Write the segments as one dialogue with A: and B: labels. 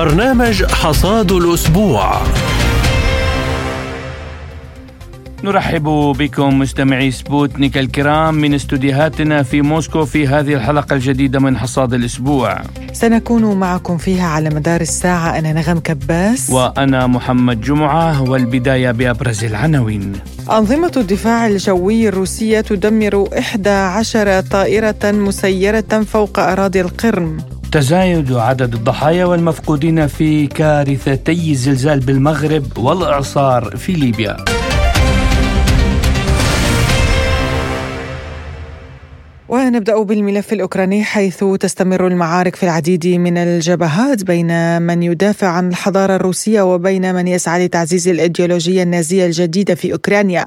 A: برنامج حصاد الأسبوع.
B: نرحب بكم مستمعي سبوتنيك الكرام من استديوهاتنا في موسكو في هذه الحلقة الجديدة من حصاد الأسبوع.
C: سنكون معكم فيها على مدار الساعة. أنا نغم كباس.
B: وأنا محمد جمعة والبداية بأبرز العناوين.
C: أنظمة الدفاع الجوي الروسية تدمر 11 طائرة مسيرة فوق أراضي القرم.
B: تزايد عدد الضحايا والمفقودين في كارثتي الزلزال بالمغرب والإعصار في ليبيا.
C: ونبدأ بالملف الأوكراني حيث تستمر المعارك في العديد من الجبهات بين من يدافع عن الحضارة الروسية وبين من يسعى لتعزيز الإيديولوجية النازية الجديدة في أوكرانيا.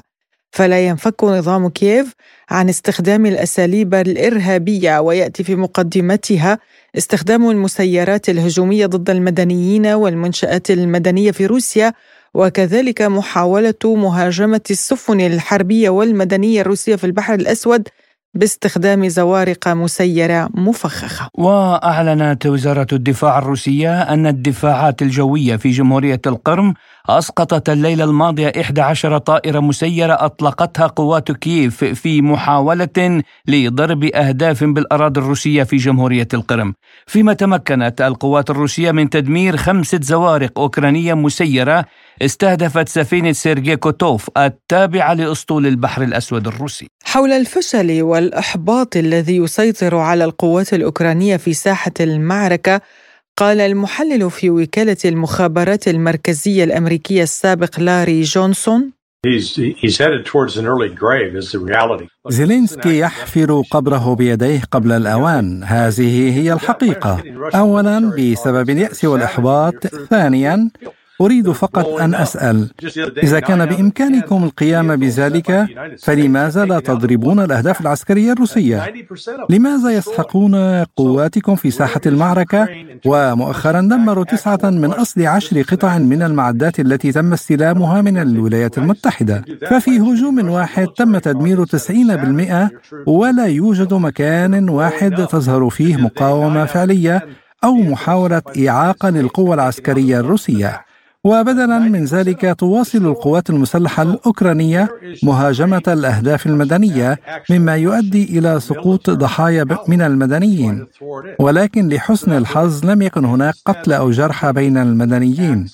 C: فلا ينفك نظام كييف عن استخدام الأساليب الإرهابية ويأتي في مقدمتها استخدام المسيرات الهجومية ضد المدنيين والمنشآت المدنية في روسيا وكذلك محاولة مهاجمة السفن الحربية والمدنية الروسية في البحر الأسود باستخدام زوارق مسيرة مفخخة.
B: وأعلنت وزارة الدفاع الروسية أن الدفاعات الجوية في جمهورية القرم أسقطت الليلة الماضية 11 طائرة مسيرة أطلقتها قوات كييف في محاولة لضرب أهداف بالأراضي الروسية في جمهورية القرم. فيما تمكنت القوات الروسية من تدمير خمسة زوارق أوكرانية مسيرة استهدفت سفينة سيرجي كوتوف التابعة لأسطول البحر الأسود الروسي.
C: حول الفشل والإحباط الذي يسيطر على القوات الأوكرانية في ساحة المعركة قال المحلل في وكالة المخابرات المركزية الأمريكية السابق لاري جونسون.
D: زيلينسكي يحفر قبره بيديه قبل الأوان. هذه هي الحقيقة. أولا بسبب اليأس والإحباط. ثانيا أريد فقط أن أسأل. إذا كان بإمكانكم القيام بذلك فلماذا لا تضربون الأهداف العسكرية الروسية؟ لماذا يسحقون قواتكم في ساحة المعركة؟ ومؤخرا دمروا تسعة من أصل عشر قطع من المعدات التي تم استلامها من الولايات المتحدة. ففي هجوم واحد تم تدمير 90% ولا يوجد مكان واحد تظهر فيه مقاومة فعلية أو محاولة إعاقة للقوة العسكرية الروسية. وبدلا من ذلك تواصل القوات المسلحة الأوكرانية مهاجمة الأهداف المدنية مما يؤدي إلى سقوط ضحايا من المدنيين. ولكن لحسن الحظ لم يكن هناك قتل أو جرحى بين المدنيين.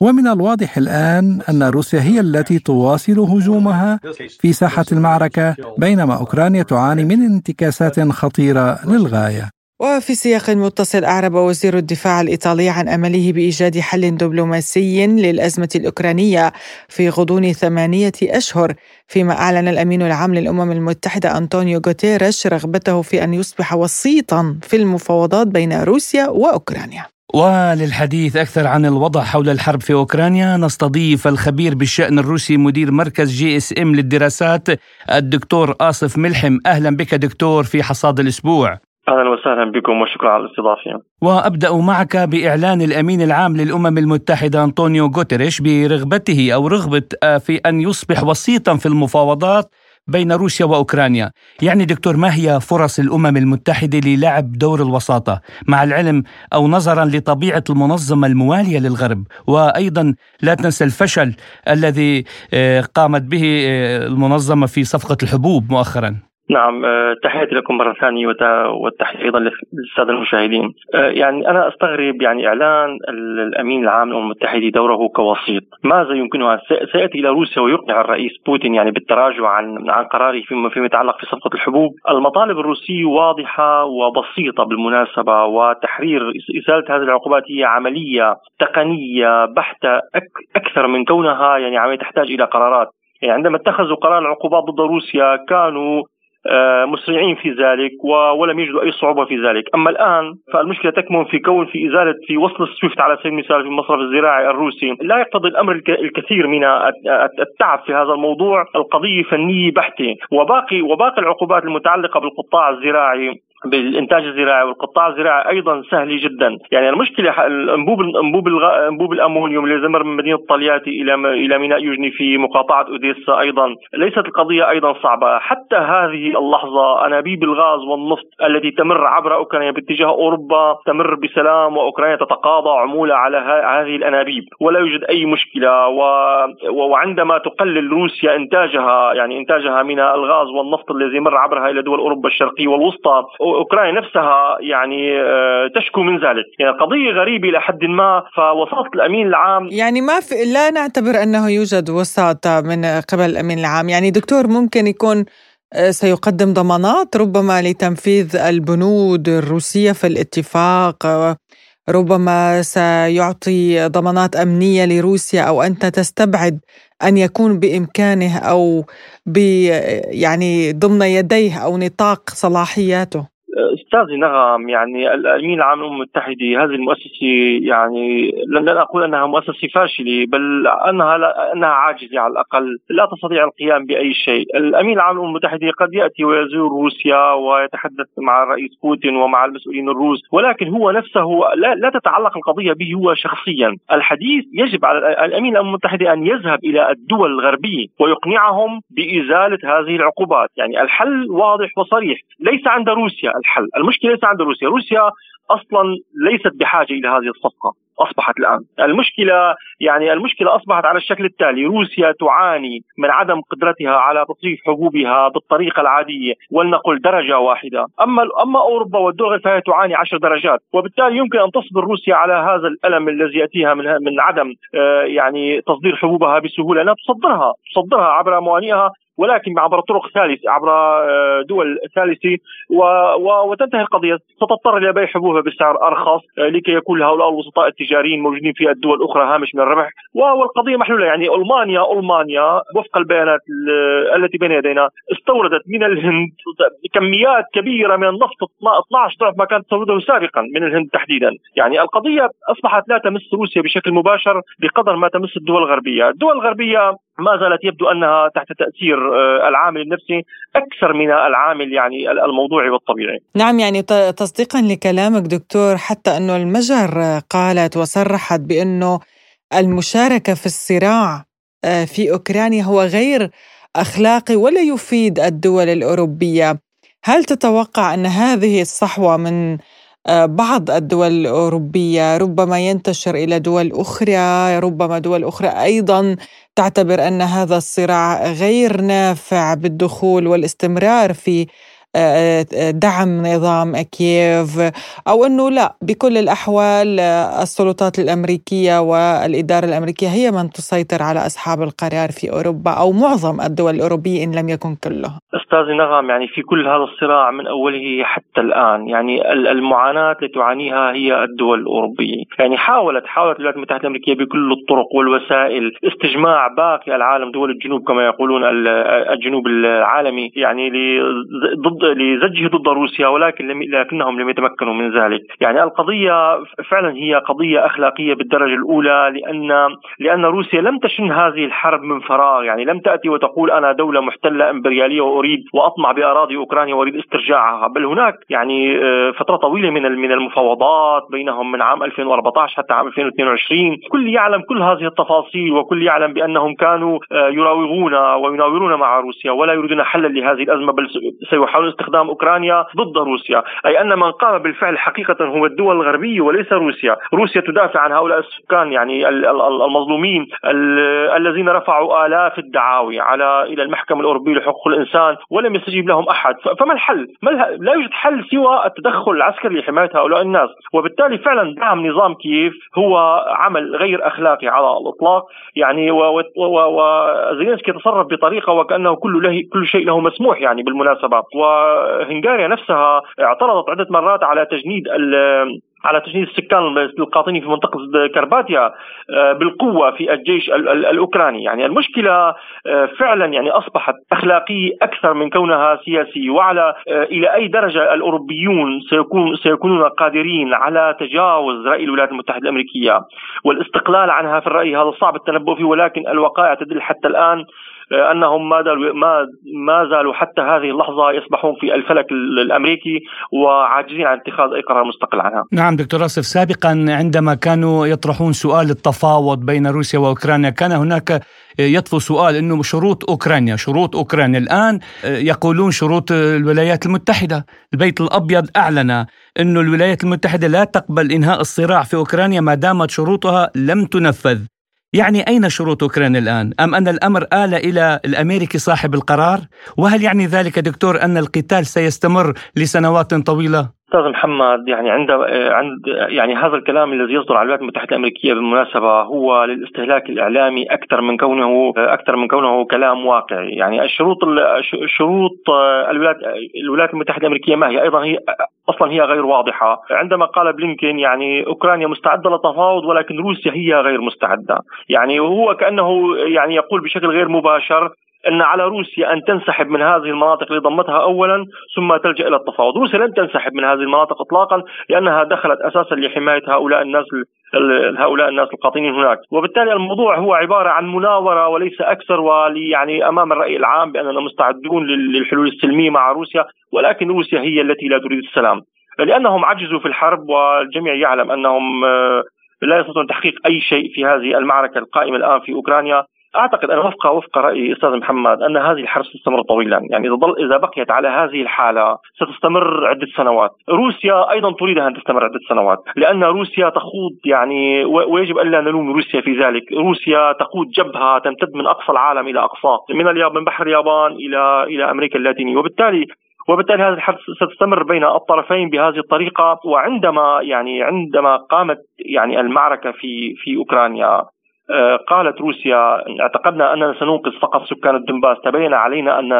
D: ومن الواضح الآن أن روسيا هي التي تواصل هجومها في ساحة المعركة بينما أوكرانيا تعاني من انتكاسات خطيرة للغاية.
C: وفي سياق متصل أعرب وزير الدفاع الإيطالي عن أمله بإيجاد حل دبلوماسي للأزمة الأوكرانية في غضون ثمانية أشهر فيما أعلن الأمين العام للأمم المتحدة أنطونيو غوتيريش رغبته في أن يصبح وسيطا في المفاوضات بين روسيا وأوكرانيا.
B: وللحديث أكثر عن الوضع حول الحرب في أوكرانيا نستضيف الخبير بالشأن الروسي مدير مركز جي إس إم للدراسات الدكتور آصف ملحم. أهلا بك دكتور في حصاد الأسبوع.
E: أهلا وسهلا بكم وشكرا على الاستضافة.
B: وأبدأ معك بإعلان الأمين العام للأمم المتحدة أنطونيو غوتيريش برغبته أو رغبة آه، في أن يصبح وسيطا في المفاوضات بين روسيا وأوكرانيا، يعني دكتور ما هي فرص الأمم المتحدة للعب دور الوساطة مع العلم أو نظرا لطبيعة المنظمة الموالية للغرب، وأيضا لا تنسى الفشل الذي آه، قامت به آه، المنظمة في صفقة الحبوب مؤخرا.
E: نعم آه، تحياتي لكم مرة ثانية والتحية أيضا للسادة المشاهدين. آه، يعني أنا أستغرب يعني إعلان الأمين العام للأمم المتحدة دوره كوسيط. ماذا يمكنها؟ سيأتي إلى روسيا ويقنع الرئيس بوتين يعني بالتراجع عن عن قراره فيما فيما يتعلق في صفقة الحبوب. المطالب الروسية واضحة وبسيطة بالمناسبة وتحرير إزالة هذه العقوبات هي عملية تقنية بحتة أكثر من كونها يعني عملية تحتاج إلى قرارات. يعني عندما اتخذوا قرار العقوبات ضد روسيا كانوا مسرعين في ذلك ولم يجدوا أي صعوبة في ذلك، أما الآن فالمشكلة تكمن في كون في إزالة في وصل السويفت على سبيل المثال في المصرف الزراعي الروسي، لا يقتضي الأمر الكثير من التعب في هذا الموضوع، القضية فنية بحتة، وباقي وباقي العقوبات المتعلقة بالقطاع الزراعي بالإنتاج الزراعي والقطاع الزراعي أيضا سهله جدا. يعني المشكلة انبوب انبوب أنبوب الأمونيوم اللي زمر من مدينة طلياتي إلى إلى ميناء يوجني في مقاطعة أوديسا أيضا. ليست القضية أيضا صعبة. حتى هذه اللحظة أنابيب الغاز والنفط التي تمر عبر أوكرانيا باتجاه أوروبا تمر بسلام وأوكرانيا تتقاضى عموله على هذه الأنابيب. ولا يوجد أي مشكلة. و... وعندما تقلل روسيا إنتاجها يعني إنتاجها من الغاز والنفط الذي يمر عبرها إلى دول أوروبا الشرقية والوسطى اوكرانيا نفسها يعني آه، تشكو من ذلك. يعني قضية غريبة إلى حد ما فوساطة الأمين العام
C: يعني ما في لا نعتبر أنه يوجد وساطة من قبل الأمين العام. يعني دكتور ممكن يكون آه، سيقدم ضمانات ربما لتنفيذ البنود الروسية في الاتفاق ربما سيعطي ضمانات أمنية لروسيا أو أنت تستبعد أن يكون بإمكانه أو ب يعني ضمن يديه أو نطاق صلاحياته.
E: استاذي نغم يعني الامين العام للأمم المتحدة هذه المؤسسة يعني لن أقول أنها مؤسسة فاشلة بل أنها لا أنها عاجزة على الأقل لا تستطيع القيام بأي شيء، الأمين العام للأمم المتحدة قد يأتي ويزور روسيا ويتحدث مع الرئيس بوتين ومع المسؤولين الروس، ولكن هو نفسه لا, لا تتعلق القضية به هو شخصيا، الحديث يجب على الأمين الامم المتحدة أن يذهب إلى الدول الغربية ويقنعهم بإزالة هذه العقوبات، يعني الحل واضح وصريح، ليس عند روسيا. الحل، المشكلة ليس عند روسيا، روسيا أصلا ليست بحاجة إلى هذه الصفقة أصبحت الآن، المشكلة يعني المشكلة أصبحت على الشكل التالي، روسيا تعاني من عدم قدرتها على تصريف حبوبها بالطريقة العادية ولنقل درجة واحدة، أما أما أوروبا والدول فهي تعاني عشر درجات، وبالتالي يمكن أن تصبر روسيا على هذا الألم الذي يأتيها من من عدم آه، يعني تصدير حبوبها بسهولة، انها تصدرها. تصدرها عبر موانئها. ولكن عبر طرق ثالثة عبر آه، دول ثالثة وتنتهي القضية. ستضطر إلى بيع حبوبها بسعر أرخص آه، لكي يكون هؤلاء الوسطاء التجاريين موجودين في الدول الأخرى هامش من الربح. والقضية محلولة. يعني ألمانيا ألمانيا وفق البيانات التي بين يدينا استوردت من الهند كميات كبيرة من النفط 12 ضعف ما كانت تستورده سابقا من الهند تحديدا. يعني القضية أصبحت لا تمس روسيا بشكل مباشر بقدر ما تمس الدول الغربية. الدول الغربية ما زالت يبدو أنها تحت تأثير آه، العامل النفسي أكثر من العامل يعني الموضوعي والطبيعي.
C: نعم يعني تصديقا لكلامك دكتور حتى أنه المجر قالت وصرحت بأنه المشاركة في الصراع آه، في أوكرانيا هو غير أخلاقي ولا يفيد الدول الأوروبية. هل تتوقع أن هذه الصحوة من آه، بعض الدول الأوروبية ربما ينتشر إلى دول أخرى ربما دول أخرى أيضا تعتبر أن هذا الصراع غير نافع بالدخول والاستمرار في دعم نظام كييف أو إنه لا بكل الأحوال السلطات الأمريكية والإدارة الأمريكية هي من تسيطر على أصحاب القرار في أوروبا أو معظم الدول الأوروبية إن لم يكن كلها.
E: أستاذ نغم يعني في كل هذا الصراع من أوله حتى الآن يعني المعاناة التي تعانيها هي الدول الأوروبية، يعني حاولت حاولت الولايات المتحدة الأمريكية بكل الطرق والوسائل استجماع باقي العالم دول الجنوب كما يقولون الجنوب العالمي يعني ضد لزجه ضد روسيا ولكن لم لكنهم لم يتمكنوا من ذلك، يعني القضية فعلا هي قضية أخلاقية بالدرجة الأولى لأن لأن روسيا لم تشن هذه الحرب من فراغ، يعني لم تأتي وتقول أنا دولة محتلة إمبريالية وأريد وأطمع بأراضي أوكرانيا وأريد استرجاعها، بل هناك يعني آه، فترة طويلة من من المفاوضات بينهم من عام 2014 حتى عام 2022، كل يعلم كل هذه التفاصيل وكل يعلم بأنهم كانوا آه، يراوغون ويناورون مع روسيا ولا يريدون حلا لهذه الأزمة بل سيحاولون استخدام أوكرانيا ضد روسيا، أي أن من قام بالفعل حقيقة هو الدول الغربية وليس روسيا، روسيا تدافع عن هؤلاء السكان يعني المظلومين الذين رفعوا آلاف الدعاوي على إلى المحكمة الأوروبية لحقوق الإنسان ولم يستجيب لهم أحد، فما الحل؟ ما لا يوجد حل سوى التدخل العسكري لحماية هؤلاء الناس، وبالتالي فعلا دعم نظام كييف هو عمل غير أخلاقي على الإطلاق، يعني وزيلينسكي تصرف بطريقة وكأنه كل له كل شيء له مسموح يعني بالمناسبة. و هنغاريا نفسها اعترضت عدة مرات على تجنيد على تجنيد السكان القاطنين في منطقة كرباتيا آه، بالقوة في الجيش الأوكراني. يعني المشكلة آه، فعلا يعني أصبحت أخلاقية أكثر من كونها سياسية وعلى آه، إلى أي درجة الأوروبيون سيكون سيكونون قادرين على تجاوز رأي الولايات المتحدة الأمريكية؟ والاستقلال عنها في الرأي هذا صعب التنبؤ فيه ولكن الوقائع تدل حتى الآن أنهم ما ما زالوا حتى هذه اللحظة يسبحون في الفلك الأمريكي وعاجزين عن اتخاذ اي قرار مستقل عنها.
B: نعم دكتور آسف. سابقا عندما كانوا يطرحون سؤال التفاوض بين روسيا وأوكرانيا كان هناك يطفو سؤال إنه شروط أوكرانيا شروط أوكرانيا الآن يقولون شروط الولايات المتحدة. البيت الأبيض أعلن إنه الولايات المتحدة لا تقبل إنهاء الصراع في أوكرانيا ما دامت شروطها لم تنفذ. يعني أين شروط أوكرانيا الآن؟ أم أن الأمر آل إلى الأمريكي صاحب القرار؟ وهل يعني ذلك دكتور أن القتال سيستمر لسنوات طويلة؟
E: أستاذ محمد يعني عند عند يعني هذا الكلام الذي يصدر على الولايات المتحدة الأمريكية بالمناسبة هو للاستهلاك الإعلامي أكثر من كونه أكثر من كونه كلام واقعي، يعني الشروط شروط الولايات الولايات المتحدة الأمريكية ما هي؟ أيضا هي أصلا هي غير واضحة، عندما قال بلينكين يعني أوكرانيا مستعدة للتفاوض ولكن روسيا هي غير مستعدة، يعني هو كانه يعني يقول بشكل غير مباشر أن على روسيا أن تنسحب من هذه المناطق اللي ضمتها اولا ثم تلجأ إلى التفاوض، روسيا لن تنسحب من هذه المناطق اطلاقا لأنها دخلت أساسا لحماية هؤلاء الناس هؤلاء الناس القاطنين هناك، وبالتالي الموضوع هو عبارة عن مناوره وليس أكثر وليعني أمام الرأي العام بأننا مستعدون للحلول السلمية مع روسيا، ولكن روسيا هي التي لا تريد السلام، لأنهم عجزوا في الحرب والجميع يعلم أنهم آه، لا يستطيعون تحقيق أي شيء في هذه المعركة القائمة الآن في أوكرانيا. أعتقد أنا وفق وفق رايي أستاذ محمد أن هذه الحرب ستستمر طويلا، يعني إذا ضل إذا بقيت على هذه الحالة ستستمر عدة سنوات، روسيا أيضا تريد أن تستمر عدة سنوات، لأن روسيا تخوض يعني ويجب ألا نلوم روسيا في ذلك، روسيا تقود جبهة تمتد من أقصى العالم إلى اقصاه، من اليابان من بحر اليابان إلى إلى أمريكا اللاتينية، وبالتالي وبالتالي هذه الحرب ستستمر بين الطرفين بهذه الطريقة. وعندما يعني عندما قامت يعني المعركة في في أوكرانيا قالت روسيا اعتقدنا أننا سننقذ فقط سكان الدنباس. تبين علينا ان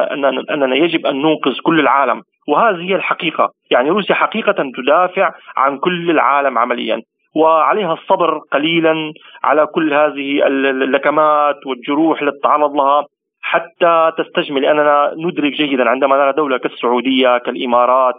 E: أننا يجب أن ننقذ كل العالم. وهذه هي الحقيقة. يعني روسيا حقيقة تدافع عن كل العالم عمليا. وعليها الصبر قليلا على كل هذه اللكمات والجروح التي تتعرض لها حتى تستجمل. لأننا ندرك جيدا عندما نرى دولة كالسعودية كالإمارات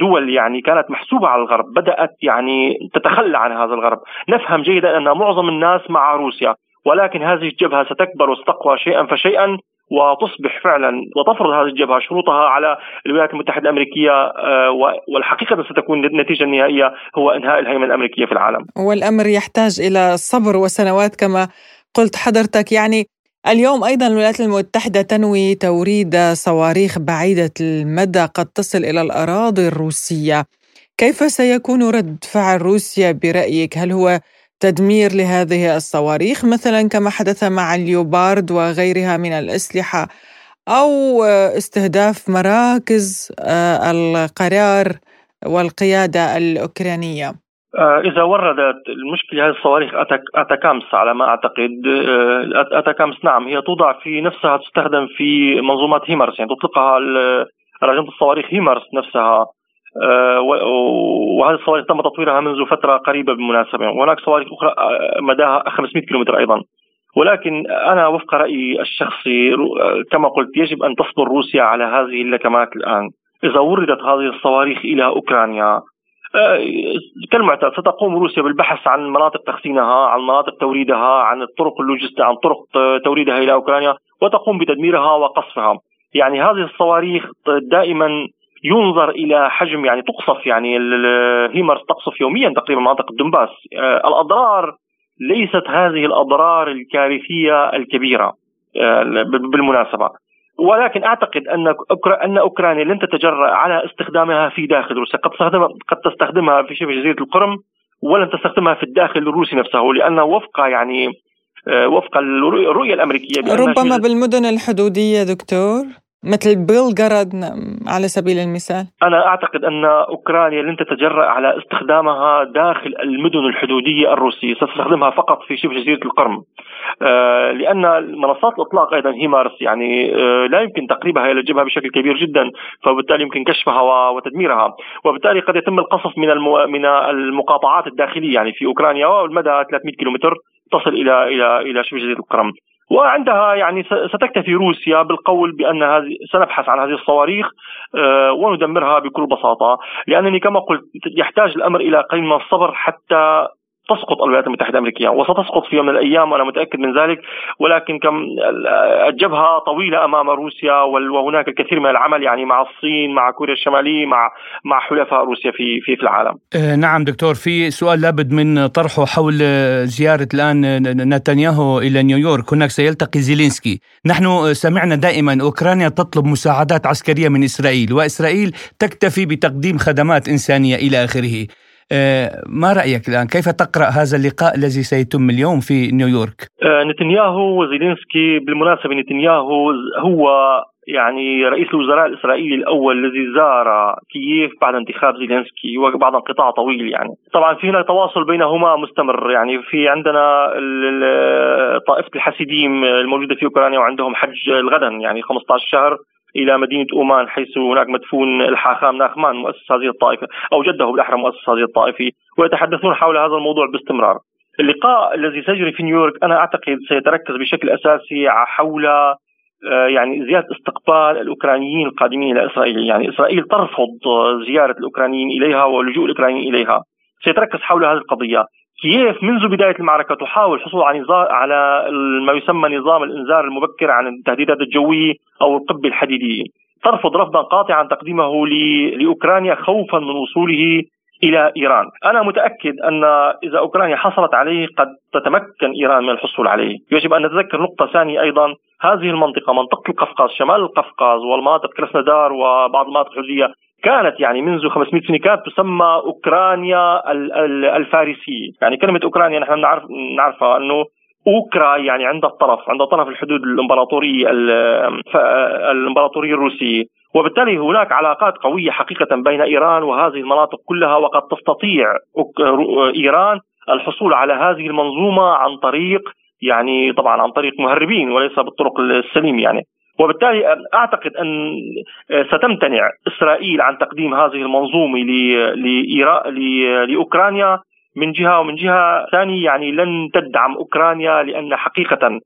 E: دول يعني كانت محسوبة على الغرب بدأت يعني تتخلى عن هذا الغرب نفهم جيدا أن معظم الناس مع روسيا ولكن هذه الجبهة ستكبر وستقوى شيئا فشيئا وتصبح فعلا وتفرض هذه الجبهة شروطها على الولايات المتحدة الأمريكية آه، والحقيقة ستكون النتيجه النهائيه هو إنهاء الهيمنة الأمريكية في العالم.
C: والأمر يحتاج إلى صبر وسنوات كما قلت حضرتك يعني اليوم أيضا الولايات المتحدة تنوي توريد صواريخ بعيدة المدى قد تصل إلى الأراضي الروسية كيف سيكون رد فعل روسيا برأيك؟ هل هو تدمير لهذه الصواريخ مثلا كما حدث مع اليوبارد وغيرها من الأسلحة أو استهداف مراكز آه، القرار والقيادة الأوكرانية؟
E: آه، إذا وردت المشكلة هذه الصواريخ أتاكامس على ما أعتقد. آه، أتاكامس نعم هي توضع في نفسها تستخدم في منظومات هيمرس يعني تطلقها راجمة الصواريخ هيمرس نفسها. آه، وهذه الصواريخ تم تطويرها منذ فترة قريبة بالمناسبة. وهناك صواريخ أخرى مداها 500 كيلومتر أيضا. ولكن أنا وفق رأيي الشخصي كما قلت يجب أن تصبر روسيا على هذه اللكمات الآن. إذا وردت هذه الصواريخ إلى أوكرانيا كالمعتاد ستقوم روسيا بالبحث عن مناطق تخزينها عن مناطق توريدها عن الطرق اللوجستية عن طرق توريدها إلى أوكرانيا وتقوم بتدميرها وقصفها. يعني هذه الصواريخ دائما ينظر إلى حجم يعني تقصف يعني الهيمرز تقصف يوميا تقريبا مناطق الدنباس آه، الأضرار ليست هذه الأضرار الكارثية الكبيرة آه، بالمناسبة. ولكن أعتقد أن أن أوكرانيا لن تتجرأ على استخدامها في داخل روسيا، قد تستخدمها قد تستخدمها في شبه جزيرة القرم ولن تستخدمها في الداخل الروسي نفسه لأن وفق يعني آه، وفق الرؤية الأمريكية
C: ربما بالمدن الحدودية دكتور. مثل بلغراد على سبيل المثال.
E: أنا أعتقد أن أوكرانيا لن تتجرأ على استخدامها داخل المدن الحدودية الروسية. ستستخدمها فقط في شبه جزيرة القرم. آه لأن منصات الإطلاق أيضا هيمارس يعني آه لا يمكن تقريبها إلى الجبهة بشكل كبير جدا فبالتالي يمكن كشفها وتدميرها. وبالتالي قد يتم القصف من من المقاطعات الداخلية يعني في أوكرانيا والمدى 300 كيلومتر تصل إلى إلى إلى شبه جزيرة القرم. وعندها يعني ستكتفي روسيا بالقول بأن هذه سنبحث عن هذه الصواريخ آه، وندمرها بكل بساطة. لأنني كما قلت يحتاج الأمر إلى قليل من الصبر حتى تسقط الولايات المتحدة الأمريكية وستسقط في يوم من الأيام وأنا متأكد من ذلك ولكن كم الجبهه طويلة أمام روسيا وهناك الكثير من العمل يعني مع الصين مع كوريا الشمالية مع مع حلفاء روسيا في في في العالم.
B: آه، نعم دكتور في سؤال لابد من طرحه حول زيارة الآن نتنياهو إلى نيويورك هناك سيلتقي زيلينسكي نحن سمعنا دائما أوكرانيا تطلب مساعدات عسكرية من إسرائيل وإسرائيل تكتفي بتقديم خدمات إنسانية إلى آخره. آه، ما رأيك الآن؟ كيف تقرأ هذا اللقاء الذي سيتم اليوم في نيويورك؟
E: آه، نتنياهو وزيلينسكي بالمناسبة نتنياهو هو يعني رئيس الوزراء الإسرائيلي الأول الذي زار كييف بعد انتخاب زيلينسكي وبعد انقطاع طويل يعني. طبعا في هناك تواصل بينهما مستمر يعني. في عندنا طائفة الحسيديم الموجودة في أوكرانيا وعندهم حج الغدا يعني 15 شهر. إلى مدينة أومان حيث هناك مدفون الحاخام ناخمان مؤسس هذه الطائفة أو جده بالأحرى مؤسس هذه الطائفة ويتحدثون حول هذا الموضوع باستمرار. اللقاء الذي سيجري في نيويورك أنا أعتقد سيتركز بشكل أساسي حول آه، يعني زيادة استقبال الأوكرانيين القادمين إلى إسرائيل، يعني إسرائيل ترفض زيارة الأوكرانيين إليها ولجوء الأوكرانيين إليها. سيتركز حول هذه القضية، كييف منذ بداية المعركة تحاول الحصول على على ما يسمى نظام الإنذار المبكر عن التهديدات الجويه أو القبه الحديديه. ترفض رفضا قاطعا تقديمه لأوكرانيا خوفا من وصوله إلى إيران، أنا متأكد أن إذا أوكرانيا حصلت عليه قد تتمكن إيران من الحصول عليه، يجب أن نتذكر نقطة ثانية أيضا. هذه المنطقة منطقة القفقاز شمال القفقاز والمناطق كراسنودار وبعض المناطق الحدوديه كانت يعني منذ 500 سنة كانت تسمى أوكرانيا الفارسية، يعني كلمة أوكرانيا نحن نعرف نعرفها إنه أوكرا يعني عند الطرف عند طرف الحدود الإمبراطورية الإمبراطورية الروسية. وبالتالي هناك علاقات قوية حقيقة بين إيران وهذه المناطق كلها وقد تستطيع إيران الحصول على هذه المنظومة عن طريق يعني طبعا عن طريق مهربين وليس بالطرق السليمة يعني. وبالتالي أعتقد أن ستمتنع إسرائيل عن تقديم هذه المنظومة لأوكرانيا من جهة ومن جهة ثانية. يعني لن تدعم أوكرانيا لأن حقيقة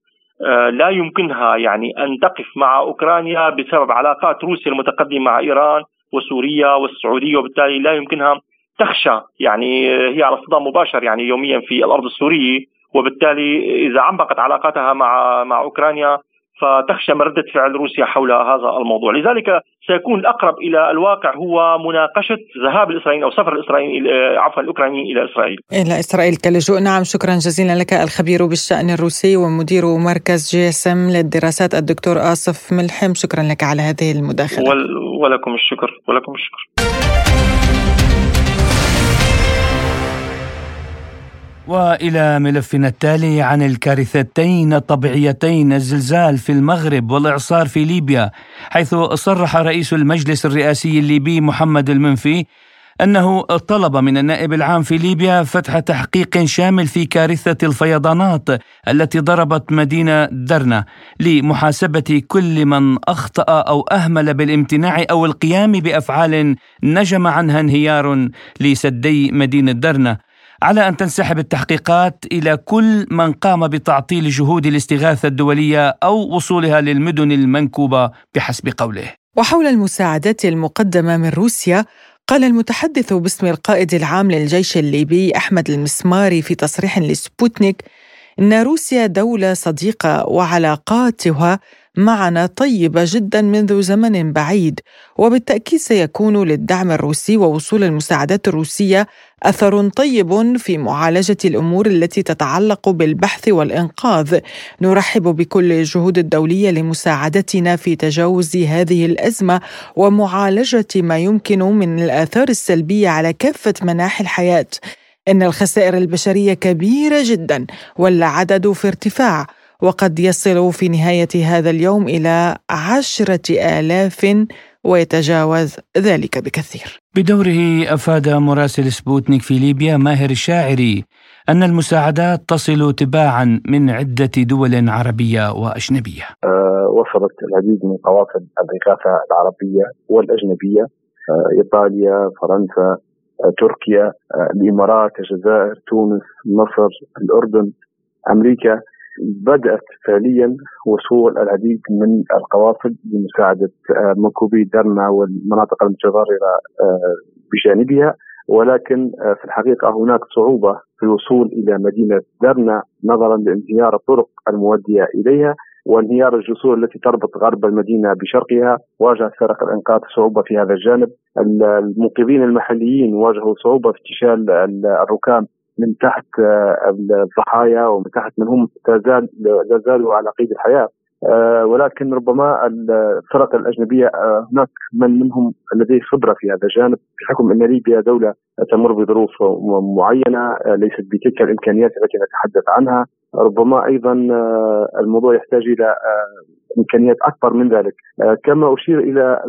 E: آه، لا يمكنها يعني أن تقف مع أوكرانيا بسبب علاقات روسيا المتقدمة مع إيران وسوريا والسعودية. وبالتالي لا يمكنها تخشى يعني هي على صدام مباشر يعني يوميا في الأرض السورية. وبالتالي إذا عمقت علاقاتها مع مع أوكرانيا فتخشى من ردة فعل روسيا حول هذا الموضوع. لذلك سيكون الأقرب إلى الواقع هو مناقشة ذهاب الإسرائيليين أو سفر الإسرائيليين عفوا الأوكرانيين إلى إسرائيل.
C: إلى إسرائيل كلجوء نعم شكرا جزيلا لك. الخبير بالشأن الروسي ومدير مركز جي إس إم للدراسات الدكتور آصف ملحم شكرا لك على هذه المداخلة.
E: ولكم الشكر ولكم الشكر.
B: وإلى ملفنا التالي عن الكارثتين الطبيعيتين الزلزال في المغرب والإعصار في ليبيا حيث صرح رئيس المجلس الرئاسي الليبي محمد المنفي أنه طلب من النائب العام في ليبيا فتح تحقيق شامل في كارثة الفيضانات التي ضربت مدينة درنا لمحاسبة كل من أخطأ أو أهمل بالامتناع أو القيام بأفعال نجم عنها انهيار لسدي مدينة درنا. على أن تنسحب التحقيقات إلى كل من قام بتعطيل جهود الاستغاثة الدولية أو وصولها للمدن المنكوبة بحسب قوله.
C: وحول المساعدات المقدمة من روسيا قال المتحدث باسم القائد العام للجيش الليبي أحمد المسماري في تصريح لسبوتنيك إن روسيا دولة صديقة وعلاقاتها معنا طيبة جدا منذ زمن بعيد وبالتأكيد سيكون للدعم الروسي ووصول المساعدات الروسية أثر طيب في معالجة الأمور التي تتعلق بالبحث والإنقاذ. نرحب بكل الجهود الدولية لمساعدتنا في تجاوز هذه الأزمة ومعالجة ما يمكن من الآثار السلبية على كافة مناحي الحياة. إن الخسائر البشرية كبيرة جدا والعدد في ارتفاع وقد يصل في نهاية هذا اليوم إلى عشرة آلاف ويتجاوز ذلك بكثير.
B: بدوره أفاد مراسل سبوتنيك في ليبيا ماهر الشاعري أن المساعدات تصل تباعا من عدة دول عربية وأجنبية.
F: أه وصلت العديد من قوافل الإغاثة العربية والأجنبية أه إيطاليا فرنسا تركيا الإمارات الجزائر تونس مصر الأردن أمريكا بدأت فعليا وصول العديد من القوافل لمساعدة آه، مكوبي درنا والمناطق المتضررة آه، بجانبها. ولكن في الحقيقة هناك صعوبة في الوصول إلى مدينة درنا نظرا لانهيار الطرق المؤديه إليها. وانهيار الجسور التي تربط غرب المدينة بشرقها واجهت فرق الإنقاذ صعوبة في هذا الجانب. المنقذين المحليين واجهوا صعوبة في انتشال الركام من تحت الضحايا ومن تحت من هم لا زالوا على قيد الحياة. آه، ولكن ربما الفرق الأجنبية آه، هناك من منهم لديه خبرة في هذا الجانب بحكم أن ليبيا دولة تمر بظروف معينة آه، ليست بتلك الإمكانيات التي نتحدث عنها. ربما أيضا الموضوع يحتاج إلى إمكانيات أكبر من ذلك. كما أشير إلى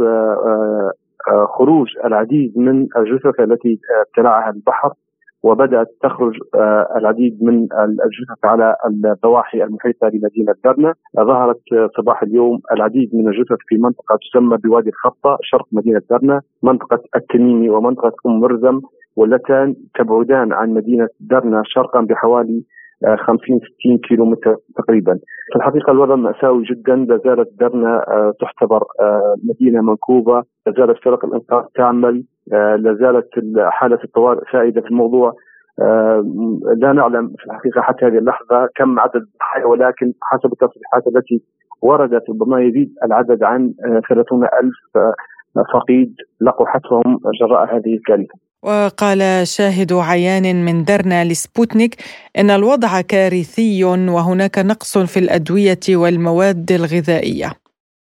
F: خروج العديد من الجثث التي ابتلعها البحر. وبدأت تخرج آه، العديد من الجثث على الضواحي المحيطة بمدينة درنا ظهرت صباح اليوم العديد من الجثث في منطقة تسمى بوادي الخطه شرق مدينة درنا منطقة التميمي ومنطقة أم مرزم واللتان تبعدان عن مدينة درنا شرقا بحوالي 50 60 كيلو تقريبا. في الحقيقة الوضع مأساوي جدا. لا زالت درنا آه، تعتبر آه، مدينة منكوبة. لا زالت فرق الإنقاذ تعمل. آه، لا زالت حاله الطوارئ سائدة في الموضوع. لا نعلم في الحقيقة حتى هذه اللحظة كم عدد الضحايا ولكن حسب التصريحات التي وردت ربما يزيد العدد عن 30 ألف. فقيد لقوا حتفهم جراء هذه الكارثة.
C: وقال شاهد عيان من درنا لسبوتنيك إن الوضع كارثي وهناك نقص في الأدوية والمواد الغذائية.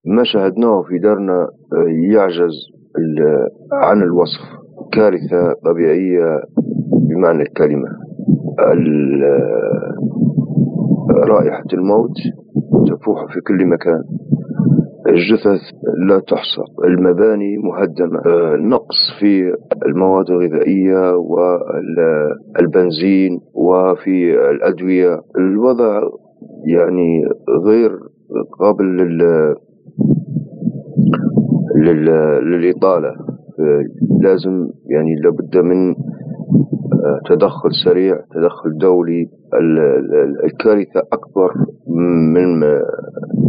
G: ما شاهدناه في درنا يعجز عن الوصف كارثة طبيعية بمعنى الكلمة. رائحة الموت تفوح في كل مكان الجثث لا تحصى. المباني مهدمة. آه، نقص في المواد الغذائية والبنزين وفي الأدوية. الوضع يعني غير قابل لل للإطالة. لازم يعني لابد من آه، تدخل سريع تدخل دولي. الكارثة أكبر من ما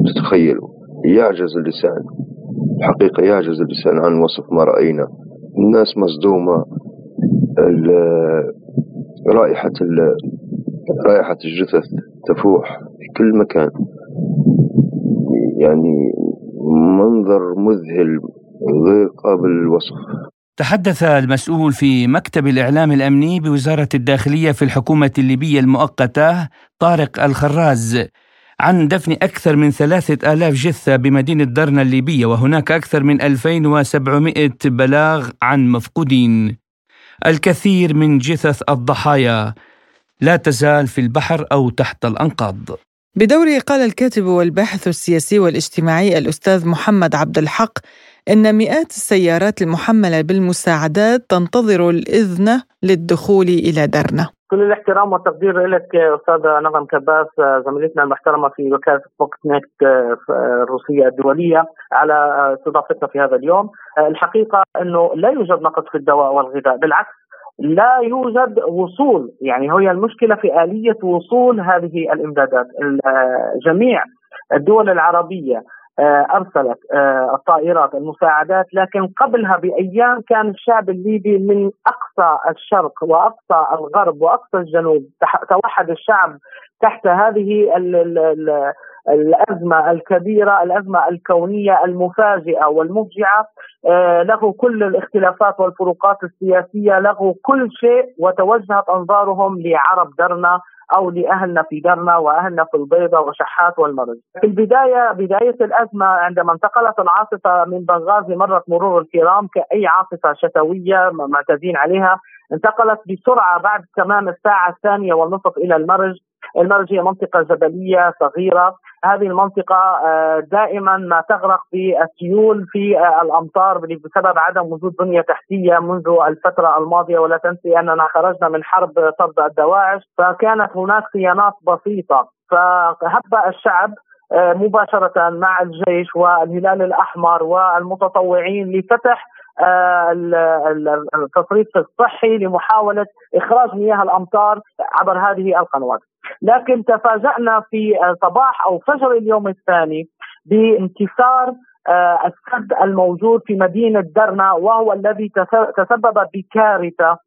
G: تتخيلوا يعجز اللسان. الحقيقة يعجز اللسان عن وصف ما رأينا. الناس مصدومة. رائحة رائحة الجثث تفوح في كل مكان. يعني منظر مذهل غير قابل للوصف.
B: تحدث المسؤول في مكتب الإعلام الأمني بوزارة الداخلية في الحكومة الليبية المؤقتة طارق الخراز. عن دفن أكثر من ثلاثة آلاف جثة بمدينة درنا الليبية وهناك أكثر من 2700 بلاغ عن مفقودين. الكثير من جثث الضحايا لا تزال في البحر أو تحت الأنقاض.
C: بدوره قال الكاتب والباحث السياسي والاجتماعي الأستاذ محمد عبد الحق إن مئات السيارات المحملة بالمساعدات تنتظر الإذن للدخول إلى درنا
H: كل الاحترام والتقدير لك استاذه نغم كباس زميلتنا المحترمة في وكالة فوكس نيكت الروسية الدولية على استضافتنا في هذا اليوم. الحقيقة إنه لا يوجد نقص في الدواء والغذاء بالعكس لا يوجد وصول. يعني هي المشكلة في آلية وصول هذه الإمدادات. جميع الدول العربية آه، أرسلت آه، الطائرات المساعدات لكن قبلها بأيام كان الشعب الليبي من أقصى الشرق وأقصى الغرب وأقصى الجنوب. توحد الشعب تحت هذه ال ال ال الأزمة الكبيرة، الأزمة الكونية المفاجئة والمفجعة. آه، له كل الاختلافات والفروقات السياسية، له كل شيء وتوجهت أنظارهم لعرب درنا أو لأهلنا في درنا وأهلنا في البيضة وشحات والمرج. في البداية بداية الأزمة عندما انتقلت العاصفة من بنغازي مرت مرور الكرام كأي عاصفة شتوية معتادين عليها انتقلت بسرعة بعد تمام الساعة الثانية والنصف إلى المرج المرج هي منطقة جبلية صغيرة هذه المنطقة آه، دائما ما تغرق في السيول في آه، الأمطار بسبب عدم وجود بنية تحتية منذ الفترة الماضية. ولا تنسي أننا خرجنا من حرب طرد الدواعش فكانت هناك صيانات بسيطة. فهب الشعب آه، مباشرة مع الجيش والهلال الأحمر والمتطوعين لفتح التصريف الصحي لمحاولة إخراج مياه الأمطار عبر هذه القنوات. لكن تفاجأنا في صباح أو فجر اليوم الثاني بانكسار السد الموجود في مدينة درنا وهو الذي تسبب بكارثة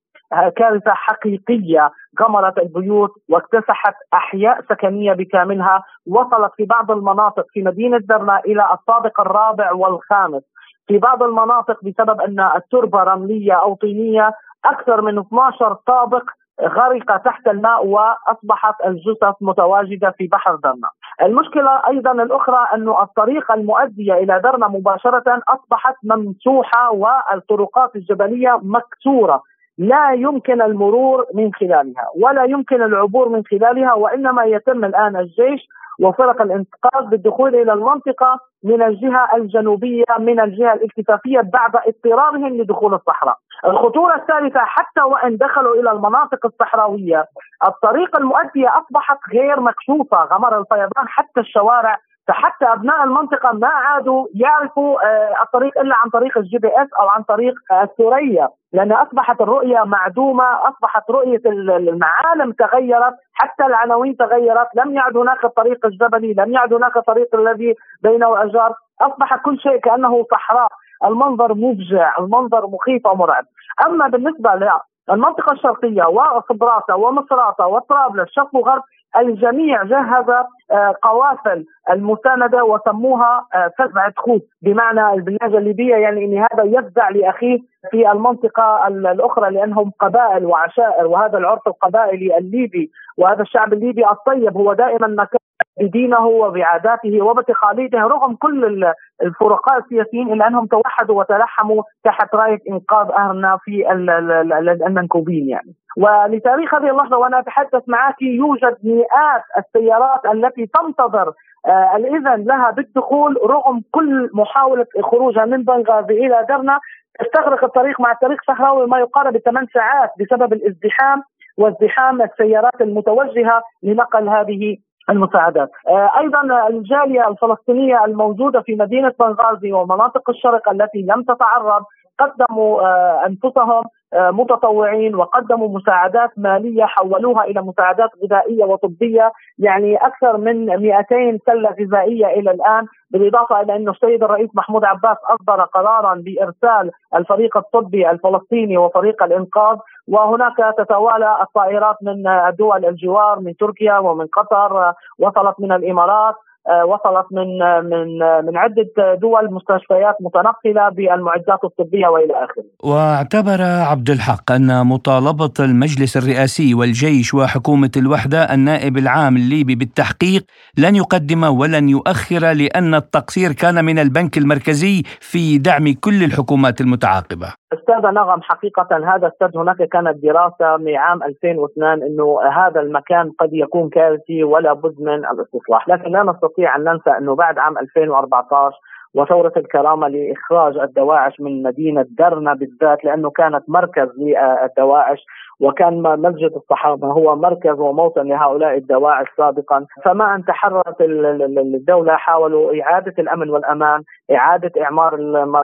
H: كارثة حقيقية. غمرت البيوت واكتسحت أحياء سكنية بكاملها. وصلت في بعض المناطق في مدينة درنا إلى الطابق الرابع والخامس. في بعض المناطق بسبب أن التربة رملية أو طينية أكثر من 12 طابق غرق تحت الماء وأصبحت الجثث متواجدة في بحر درنا. المشكلة أيضا الأخرى انه الطريق المؤديه إلى درنا مباشرة أصبحت ممسوحة والطرقات الجبلية مكسورة. لا يمكن المرور من خلالها ولا يمكن العبور من خلالها وإنما يتم الآن الجيش وفرق الانقاذ بالدخول إلى المنطقة من الجهة الجنوبية من الجهة الالتفافيه بعد اضطرارهم لدخول الصحراء. الخطورة الثالثة حتى وإن دخلوا إلى المناطق الصحراوية الطريق المؤديه أصبحت غير مكشوفة غمر الفيضان حتى الشوارع فحتى أبناء المنطقة ما عادوا يعرفوا آه، الطريق إلا عن طريق ال GPS أو عن طريق الثريا لأن أصبحت الرؤية معدومة أصبحت رؤية المعالم تغيرت حتى العناوين تغيرت لم يعد هناك الطريق الجبلي لم يعد هناك الطريق الذي بينه الاشجار أصبح كل شيء كأنه صحراء المنظر مفجع المنظر مخيف ومرعب. أما بالنسبة المنطقة الشرقية وصبراتة ومصراتة وطرابلس شرق وغرب الجميع جهز آه، قوافل المساندة وسموها آه، فزعة خوف بمعنى البلهجة الليبية يعني أن هذا يفزع لأخيه في المنطقة الأخرى لأنهم قبائل وعشائر وهذا العرف القبائلي الليبي وهذا الشعب الليبي الطيب هو دائما مكان بدينه وبعاداته وبتقاليده رغم كل الفرقاء السياسيين إلا أنهم توحدوا وتلحموا تحت راية إنقاذ أهلنا في المنكوبين يعني. ولتاريخ هذه اللحظة وأنا أتحدث معك يوجد مئات السيارات التي تنتظر آه الإذن لها بالدخول رغم كل محاولة خروجها من بنغازي إلى درنا. تستغرق الطريق مع الطريق الصحراوي ما يقارب ثمان ساعات بسبب الازدحام وازدحام السيارات المتوجهة لنقل هذه المساعدات. آه، أيضا الجالية الفلسطينية الموجودة في مدينة بنغازي ومناطق الشرق التي لم تتعرض قدموا آه، أنفسهم متطوعين وقدموا مساعدات مالية حولوها إلى مساعدات غذائية وطبية يعني أكثر من 200 سلة غذائية إلى الآن بالإضافة إلى انه السيد الرئيس محمود عباس أصدر قرارا بإرسال الفريق الطبي الفلسطيني وفريق الإنقاذ وهناك تتوالى الطائرات من دول الجوار من تركيا ومن قطر وصلت من الإمارات. آه، وصلت من آه، من آه، من عدة دول مستشفيات متنقلة بالمعدات الطبية وإلى آخره.
B: واعتبر عبد الحق أن مطالبة المجلس الرئاسي والجيش وحكومة الوحدة النائب العام الليبي بالتحقيق لن يقدم ولن يؤخر لأن التقصير كان من البنك المركزي في دعم كل الحكومات المتعاقبة.
H: استاذه نغم حقيقة هذا أستاذ هناك كانت دراسة من عام 2002 إنه هذا المكان قد يكون كارثي ولا بد من الاستصلاح، لكن لا نستطيع أن ننسى أنه بعد عام 2014 وثورة الكرامة لإخراج الدواعش من مدينة درنا بالذات لأنه كانت مركز للدواعش. وكان مسجد الصحابة هو مركز وموطن لهؤلاء الدواعش سابقا فما أن تحررت الدولة حاولوا إعادة الأمن والأمان إعادة إعمار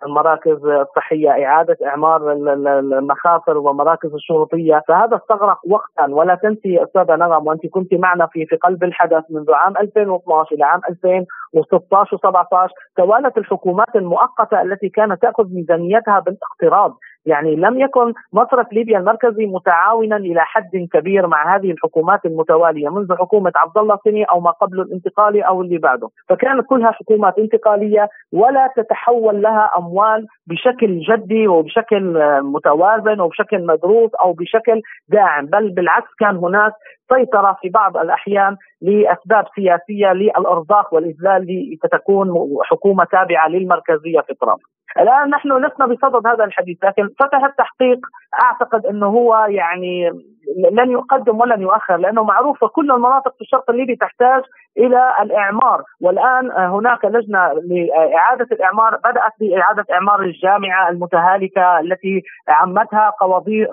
H: المراكز الصحية إعادة إعمار المخافر ومراكز الشرطية. فهذا استغرق وقتا ولا تنسي أستاذة نغم وأنت كنت معنا في في قلب الحدث منذ عام 2012 إلى عام 2016 و17 توالت الحكومات المؤقتة التي كانت تأخذ ميزانيتها بالاقتراض يعني لم يكن مصرف ليبيا المركزي متعاونا إلى حد كبير مع هذه الحكومات المتوالية منذ حكومة عبد الله سني أو ما قبل الانتقالي أو اللي بعده، فكانت كلها حكومات انتقالية ولا تتحول لها أموال بشكل جدي وبشكل متوازن وبشكل مدروس أو بشكل داعم، بل بالعكس كان هناك سيطرة في بعض الأحيان لأسباب سياسية للارضاء والإذلال لتكون حكومة تابعة للمركزية في طرابلس. الآن نحن لسنا بصدد هذا الحديث لكن فتح التحقيق أعتقد إنه هو يعني لن يقدم ولن يؤخر لأنه معروف كل المناطق في الشرق الليبي تحتاج إلى الإعمار. والآن هناك لجنة لإعادة الإعمار بدأت بإعادة إعمار الجامعة المتهالكة التي عمتها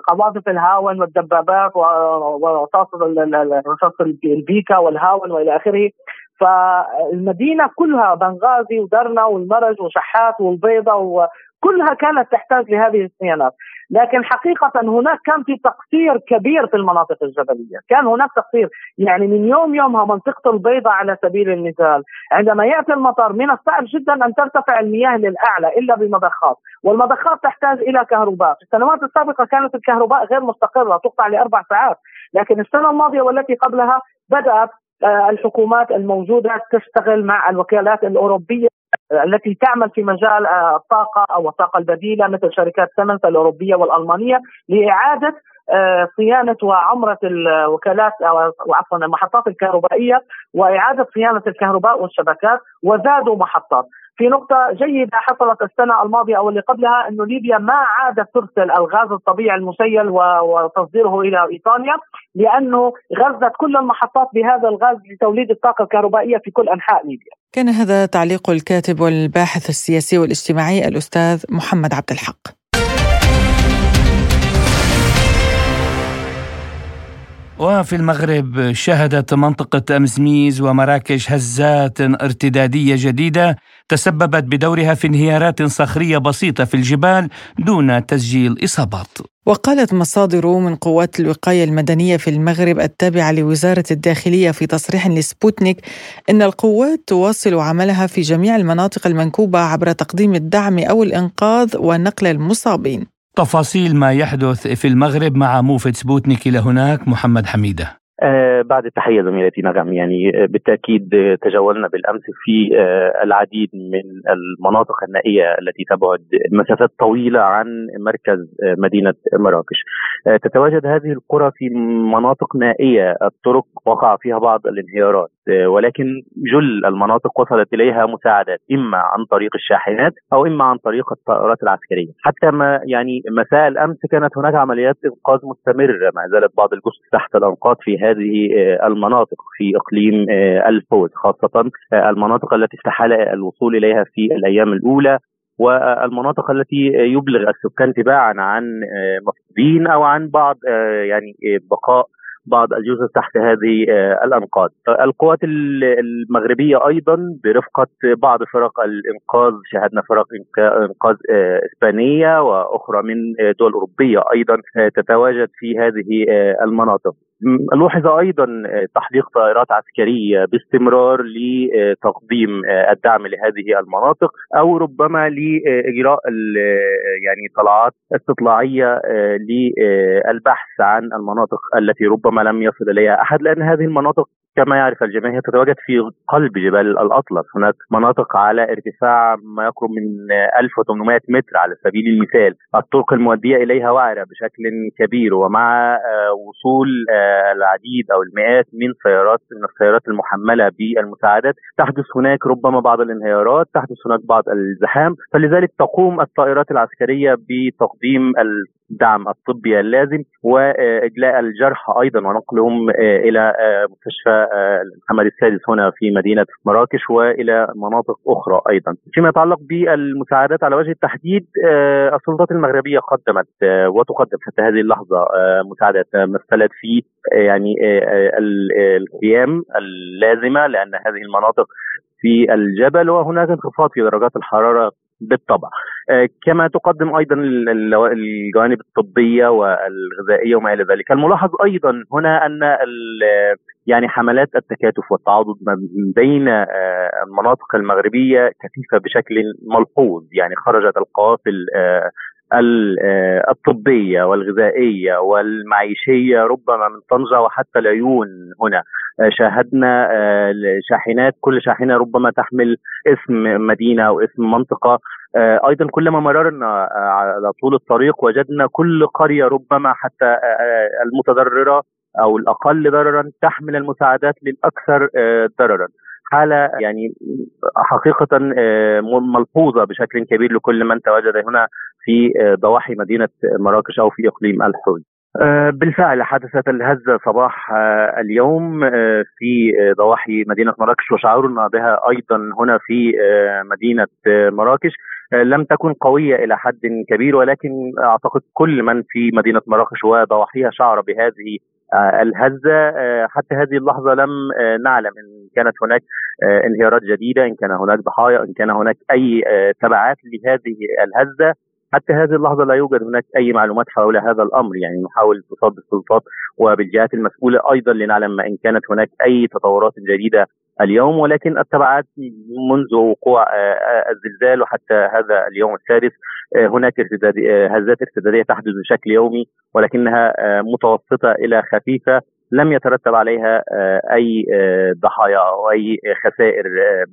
H: قواذف الهاون والدبابات ورصاص البيكا والهاون وإلى آخره. فالمدينة كلها بنغازي ودرنا والمرج وشحات والبيضة كلها كانت تحتاج لهذه الصيانات. لكن حقيقة هناك كان في تقصير كبير في المناطق الجبلية. كان هناك تقصير. يعني من يوم يومها منطقة البيضاء على سبيل المثال عندما يأتي المطر من الصعب جدا أن ترتفع المياه للأعلى إلا بمضخات والمضخات تحتاج إلى كهرباء. في السنوات السابقة كانت الكهرباء غير مستقرة تقطع لأربع ساعات. لكن السنة الماضية والتي قبلها بدأت الحكومات الموجودة تشتغل مع الوكالات الأوروبية التي تعمل في مجال آه، الطاقة أو الطاقة البديلة مثل شركات سيمنز الأوروبية والألمانية لإعادة آه، صيانة وعمرة الوكالات أو عفوا المحطات الكهربائية وإعادة صيانة الكهرباء والشبكات وزادوا محطات. في نقطة جيدة حصلت السنة الماضية أو اللي قبلها أنه ليبيا ما عادت ترسل الغاز الطبيعي المسيل وتصديره إلى إيطاليا لأنه غزت كل المحطات بهذا الغاز لتوليد الطاقة الكهربائية في كل أنحاء ليبيا.
C: كان هذا تعليق الكاتب والباحث السياسي والاجتماعي الأستاذ محمد عبد الحق.
B: وفي المغرب شهدت منطقة أمزميز ومراكش هزات ارتدادية جديدة تسببت بدورها في انهيارات صخرية بسيطة في الجبال دون تسجيل إصابات.
C: وقالت مصادر من قوات الوقاية المدنية في المغرب التابعة لوزارة الداخلية في تصريح لسبوتنيك إن القوات تواصل عملها في جميع المناطق المنكوبة عبر تقديم الدعم أو الإنقاذ ونقل المصابين.
B: تفاصيل ما يحدث في المغرب مع موفد سبوتنيك إلى هناك محمد حميدة.
I: آه بعد التحية زميلتي نغم يعني آه بالتأكيد آه تجولنا بالأمس في العديد من المناطق النائية التي تبعد مسافات طويلة عن مركز مدينة مراكش. تتواجد هذه القرى في مناطق نائية. الطرق وقع فيها بعض الانهيارات. ولكن جل المناطق وصلت إليها مساعدات إما عن طريق الشاحنات أو إما عن طريق الطائرات العسكرية. حتى ما يعني مساء الأمس كانت هناك عمليات إنقاذ مستمرة ما زالت بعض الجثث تحت الأنقاض في هذه آه، المناطق في إقليم آه، الفوز خاصة آه، المناطق التي استحال الوصول إليها في الأيام الأولى والمناطق التي يبلغ السكان تباعا عن مفقودين أو عن بعض يعني بقاء بعض الجثث تحت هذه الأنقاض. القوات المغربية أيضا برفقة بعض فرق الإنقاذ شاهدنا فرق إنقاذ إسبانية وأخرى من دول أوروبية أيضا تتواجد في هذه المناطق. لوحظ أيضا تحليق طائرات عسكرية باستمرار لتقديم الدعم لهذه المناطق أو ربما لإجراء يعني طلعات استطلاعية للبحث عن المناطق التي ربما لم يصل إليها أحد لأن هذه المناطق كما يعرف الجميع هي تتواجد في قلب جبال الأطلس. هناك مناطق على ارتفاع ما يقرب من 1800 متر على سبيل المثال. الطرق المؤدية إليها وعرة بشكل كبير ومع آه، وصول آه، العديد أو المئات من سيارات من السيارات المحملة بالمساعدات. تحدث هناك ربما بعض الانهيارات تحدث هناك بعض الزحام. فلذلك تقوم الطائرات العسكرية بتقديم الدعم الطبي اللازم وإجلاء الجرحى أيضا ونقلهم آه، إلى مستشفى محمد السادس هنا في مدينة مراكش وإلى مناطق أخرى أيضا. فيما يتعلق بالمساعدات على وجه التحديد آه، السلطات المغربية قدمت آه، وتقدم حتى هذه اللحظة آه، مساعدات مثلت في يعني القيام اللازمة لأن هذه المناطق في الجبل وهناك انخفاض في درجات الحرارة بالطبع. كما تقدم أيضا الجوانب الطبية والغذائية وما إلى ذلك. الملاحظ أيضا هنا أن يعني حملات التكاتف والتعاضد بين آه، المناطق المغربية كثيفة بشكل ملحوظ. يعني خرجت القوافل آه، آه، الطبية والغذائية والمعيشية ربما من طنجة وحتى العيون هنا. شاهدنا شاحنات كل شاحنة ربما تحمل اسم مدينة أو اسم منطقة. أيضا كلما مررنا على طول الطريق وجدنا كل قرية ربما حتى المتضررة أو الأقل ضررا تحمل المساعدات للأكثر آه، ضررا. حالة يعني حقيقة آه، ملحوظة بشكل كبير لكل من تواجد هنا في آه، ضواحي مدينة مراكش أو في إقليم الحوز بالفعل حدثت الهزة صباح اليوم في ضواحي مدينة مراكش وشعورنا بها أيضا هنا في مدينة مراكش. لم تكن قوية إلى حد كبير ولكن أعتقد كل من في مدينة مراكش وضواحيها شعر بهذه آه، الهزه آه، حتى هذه اللحظة لم آه، نعلم إن كانت هناك انهيارات جديدة إن كان هناك ضحايا إن كان هناك أي تبعات لهذه الهزه حتى هذه اللحظة لا يوجد هناك أي معلومات حول هذا الأمر يعني نحاول اتصال بالسلطات وبالجهات المسؤولة أيضا لنعلم إن كانت هناك أي تطورات جديدة اليوم ولكن التبعات منذ وقوع الزلزال وحتى هذا اليوم السادس هناك ارتداد هزات ارتدادية تحدث بشكل يومي ولكنها متوسطة إلى خفيفة لم يترتب عليها أي ضحايا أو أي خسائر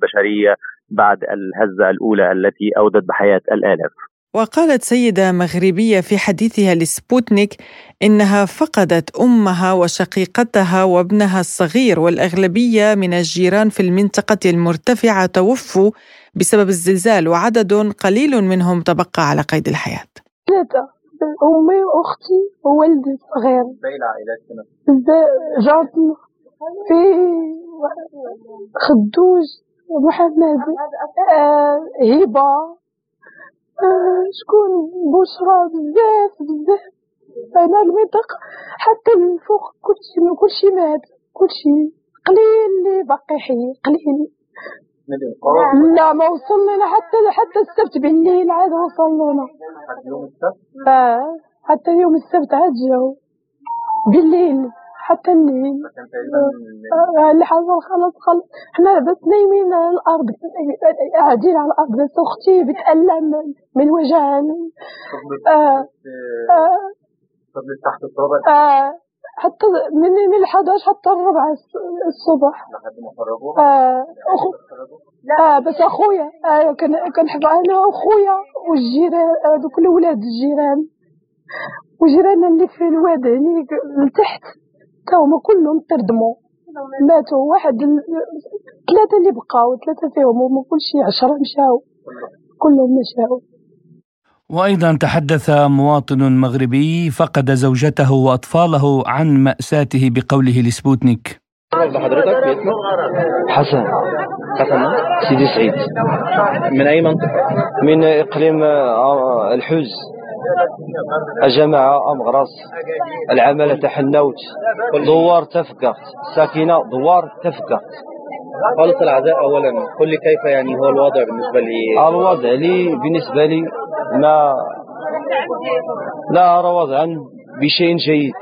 I: بشرية بعد الهزة الأولى التي أودت بحياة الآلاف.
C: وقالت سيدة مغربية في حديثها لسبوتنيك إنها فقدت أمها وشقيقتها وابنها الصغير والأغلبية من الجيران في المنطقة المرتفعة توفوا بسبب الزلزال وعدد قليل منهم تبقى على قيد الحياة.
J: ثلاثة أمي وأختي وولدي الصغير. جارتنا في خدوج محمد آه هبة شكون بشرى بزاف بزاف. أنا المنطقة حتى الفوق كلشي كلشي مات كلشي قليل اللي باقي حي قليل. لا ما وصلنا حتى حتى السبت بالليل عاد وصلنا
I: يوم السبت؟
J: آه حتى يوم السبت عاد جاو. بالليل. حتى الليل آه اللي حصل خلاص خلاص إحنا بس نايمين على الأرض قاعدين على الأرض. بس أختي بتألم من وجع آه آه.
I: فضلت تحت التراب.
J: آه حتى من من ال 11 حتى الربع الصبح.
I: لحد ما خرجوها
J: آه أخو آه بس أخويا. آه كان كان أنا واخويا والجيران هذوك آه الاولاد الجيران. وجيراننا اللي في الواد هنيك لتحت. هما كلهم تردموا. ماتوا واحد ثلاثة اللي بقاو ثلاثة فيهم هما كل شيء عشرة مشاو. كلهم مشاو.
B: وأيضا تحدث مواطن مغربي فقد زوجته وأطفاله عن مأساته بقوله لسبوتنيك.
K: باسمك حسن. حسن. سيدي سعيد.
I: من أي منطقة؟
K: من إقليم الحوز. الجماعة أمغرس العمالة تحنوت. دوار تفقت ساكنة دوار تفقت
I: خالص العزاء أولا. قل لي كيف يعني هو الوضع بالنسبة لي؟
K: الوضع لي بالنسبة لي ما لا أرى وضعا بشيء جيد.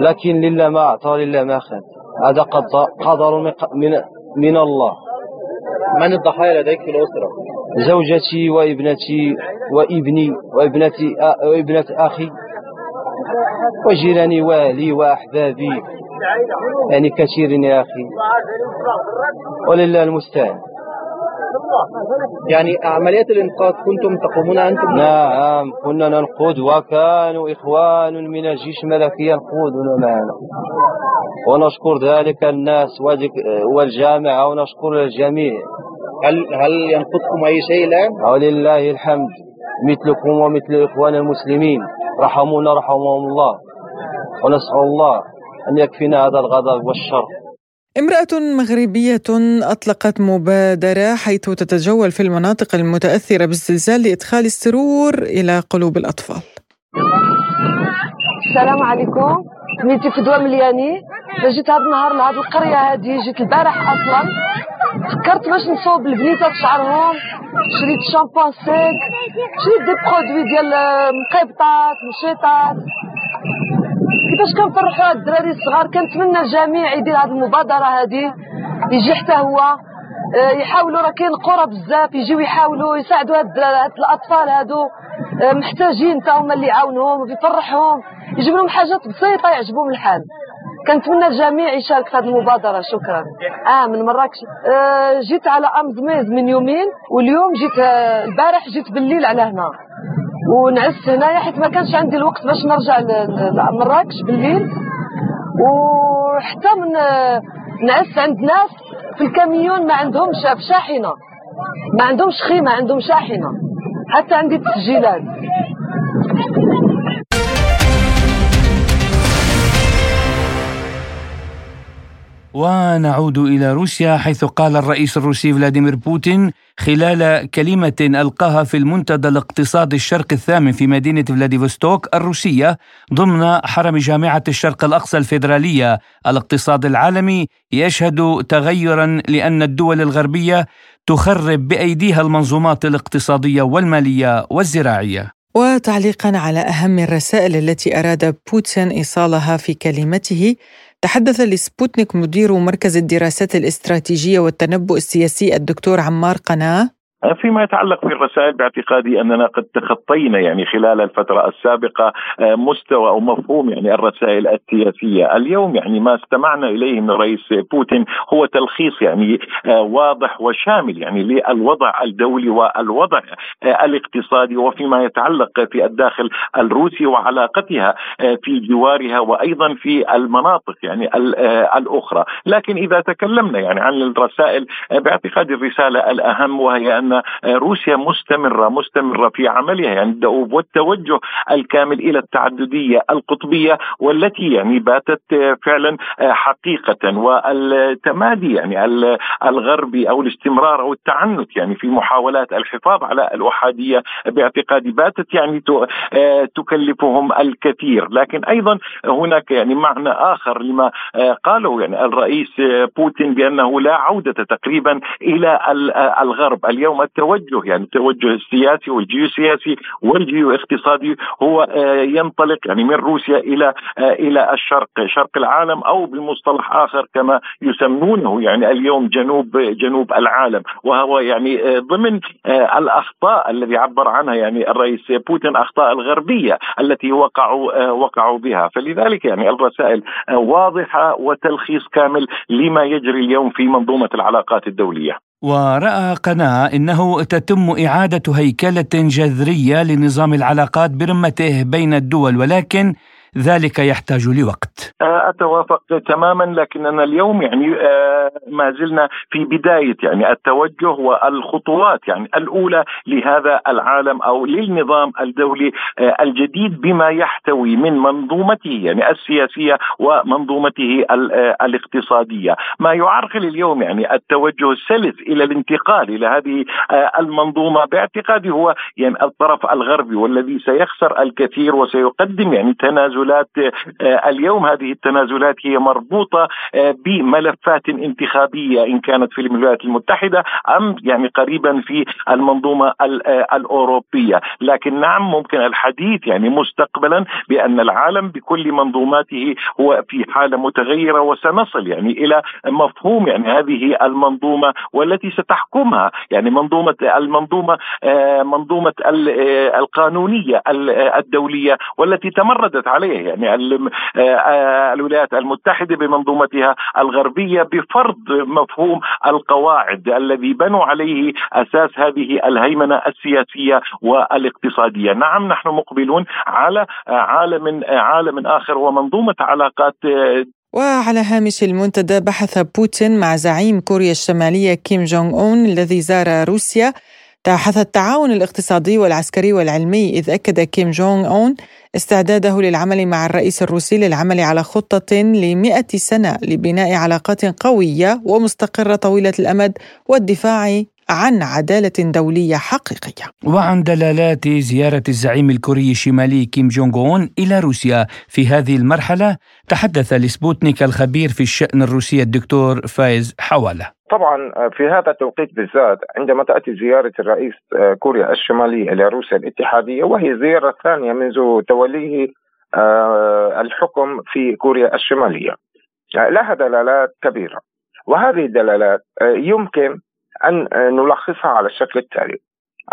K: لكن لله ما أعطى لله ما أخذ. هذا قدر من من الله.
I: من الضحايا لديك في الأسرة؟
K: زوجتي وابنتي وابني وابنتي وابنة أخي وجيراني وأهلي وأحبابي يعني كثير يا أخي ولله المستعان
I: يعني عملية الإنقاذ كنتم تقومون أنتم؟
K: نعم كنا ننقذ وكانوا إخوان من الجيش الملكي ينقذون معنا. ونشكر ذلك الناس والجامعة ونشكر الجميع.
I: هل هل ينقذكم أي شيء الآن؟
K: ولله الحمد. مثلكم ومثل إخوان المسلمين. رحمونا رحمهم الله. ونسأل الله أن يكفينا هذا الغضب والشر.
C: امرأة مغربية أطلقت مبادرة حيث تتجول في المناطق المتأثرة بالزلزال لإدخال السرور إلى قلوب الأطفال.
L: السلام عليكم. سميتي فدوى ملياني جيت هذا النهار لهاد القرية هذه جيت البارح أصلا فكرت باش نصوب البنيتات شعرهم شريت shampooing sec شريت des produits ديال مقيبطات مشيطات. كيفاش كنفرحوا هاد الدراري الصغار؟ كنتمنى الجميع يدير هاد المبادرة هادي. يجي حتى هو يحاولوا راه كاين قرى بزاف يجيو يحاولوا يساعدوا هاد الأطفال هادو محتاجين تا هما اللي يعاونوهم ويفرحهم يجيب لهم حاجات بسيطة يعجبهم الحال. كنتمنى الجميع يشارك في هذه المبادرة. شكرا. آه من مراكش آه جيت على أمزميز من يومين واليوم جيت آه البارح جيت بالليل على هنا. ونعس هنايا حيت ما كانش عندي الوقت باش نرجع لمراكش بالليل وحتى من نعس عند ناس في الكاميون ما عندهمش شاحنة. ما عندهمش خيمة عندهم شاحنة. حتى عندي التسجيلات
B: ونعود إلى روسيا حيث قال الرئيس الروسي فلاديمير بوتين خلال كلمة ألقاها في المنتدى الاقتصادي الشرق الثامن في مدينة فلاديفستوك الروسية ضمن حرم جامعة الشرق الأقصى الفيدرالية. الاقتصاد العالمي يشهد تغيرا لأن الدول الغربية تخرب بأيديها المنظومات الاقتصادية والمالية والزراعية.
C: وتعليقا على أهم الرسائل التي أراد بوتين إيصالها في كلمته تحدث لسبوتنيك مدير مركز الدراسات الاستراتيجية والتنبؤ السياسي الدكتور عمار قناة.
M: فيما يتعلق بالرسائل باعتقادي أننا قد تخطينا يعني خلال الفترة السابقة آه، مستوى أو مفهوم يعني الرسائل السياسية، اليوم يعني ما استمعنا إليه من الرئيس بوتين هو تلخيص يعني آه، واضح وشامل يعني للوضع الدولي والوضع آه، الاقتصادي وفيما يتعلق في الداخل الروسي وعلاقتها في جوارها وأيضا في المناطق يعني الأخرى، لكن إذا تكلمنا يعني عن الرسائل باعتقادي الرسالة الأهم وهي أن أن روسيا مستمرة مستمرة في عملها يعني الدؤوب والتوجه الكامل إلى التعددية القطبية والتي يعني باتت فعلا حقيقة. والتمادي يعني الغربي أو الاستمرار أو التعنت يعني في محاولات الحفاظ على الأحادية باعتقادي باتت يعني تكلفهم الكثير. لكن أيضا هناك يعني معنى آخر لما قاله يعني الرئيس بوتين بأنه لا عودة تقريبا إلى الغرب. اليوم اليوم التوجه يعني التوجه السياسي والجيوسياسي والجيو اقتصادي هو آه، ينطلق يعني من روسيا إلى آه، إلى الشرق شرق العالم أو بمصطلح آخر كما يسمونه يعني اليوم جنوب جنوب العالم. وهو يعني آه، ضمن الأخطاء الذي عبر عنها يعني الرئيس بوتين أخطاء الغربية التي وقعوا وقعوا بها. فلذلك يعني الرسائل واضحة وتلخيص كامل لما يجري اليوم في منظومة العلاقات الدولية.
B: ورأى قناة أنه تتم إعادة هيكلة جذرية لنظام العلاقات برمته بين الدول ولكن ذلك يحتاج لوقت.
M: آه، أتوافق تماما لكننا اليوم يعني آه، ما زلنا في بداية يعني التوجه والخطوات يعني الأولى لهذا العالم أو للنظام الدولي آه، الجديد بما يحتوي من منظومته يعني السياسية ومنظومته الاقتصادية. ما يعرقل اليوم يعني التوجه السلس إلى الانتقال إلى هذه المنظومة باعتقادي هو يعني الطرف الغربي والذي سيخسر الكثير وسيقدم يعني تنازل التنازلات آه، اليوم هذه التنازلات هي مربوطة آه، بملفات انتخابية إن كانت في الولايات المتحدة أم يعني قريبا في المنظومة آه، الأوروبية. لكن نعم ممكن الحديث يعني مستقبلا بأن العالم بكل منظوماته هو في حالة متغيرة وسنصل يعني إلى مفهوم يعني هذه المنظومة والتي ستحكمها. يعني منظومة المنظومة منظومة القانونية الدولية والتي تمردت عليها عليه يعني آه، آه، الولايات المتحدة بمنظومتها الغربية بفرض مفهوم القواعد الذي بنوا عليه أساس هذه الهيمنة السياسية والاقتصادية، نعم نحن مقبلون على عالم عالم آخر ومنظومة علاقات
C: وعلى هامش المنتدى بحث بوتين مع زعيم كوريا الشمالية كيم جونغ أون الذي زار روسيا تحت التعاون الاقتصادي والعسكري والعلمي إذ أكد كيم جونغ أون استعداده للعمل مع الرئيس الروسي للعمل على خطة لمئة سنة لبناء علاقات قوية ومستقرة طويلة الأمد والدفاع عن عدالة دولية حقيقية.
B: وعن دلالات زيارة الزعيم الكوري الشمالي كيم جونغ أون إلى روسيا في هذه المرحلة تحدث لسبوتنيك الخبير في الشأن الروسي الدكتور فايز حوالة.
N: طبعا في هذا التوقيت بالذات عندما تأتي زيارة الرئيس كوريا الشماليه إلى روسيا الاتحادية وهي زيارة ثانية منذ توليه آه، الحكم في كوريا الشمالية. لها دلالات كبيرة. وهذه الدلالات آه، يمكن أن نلخصها على الشكل التالي.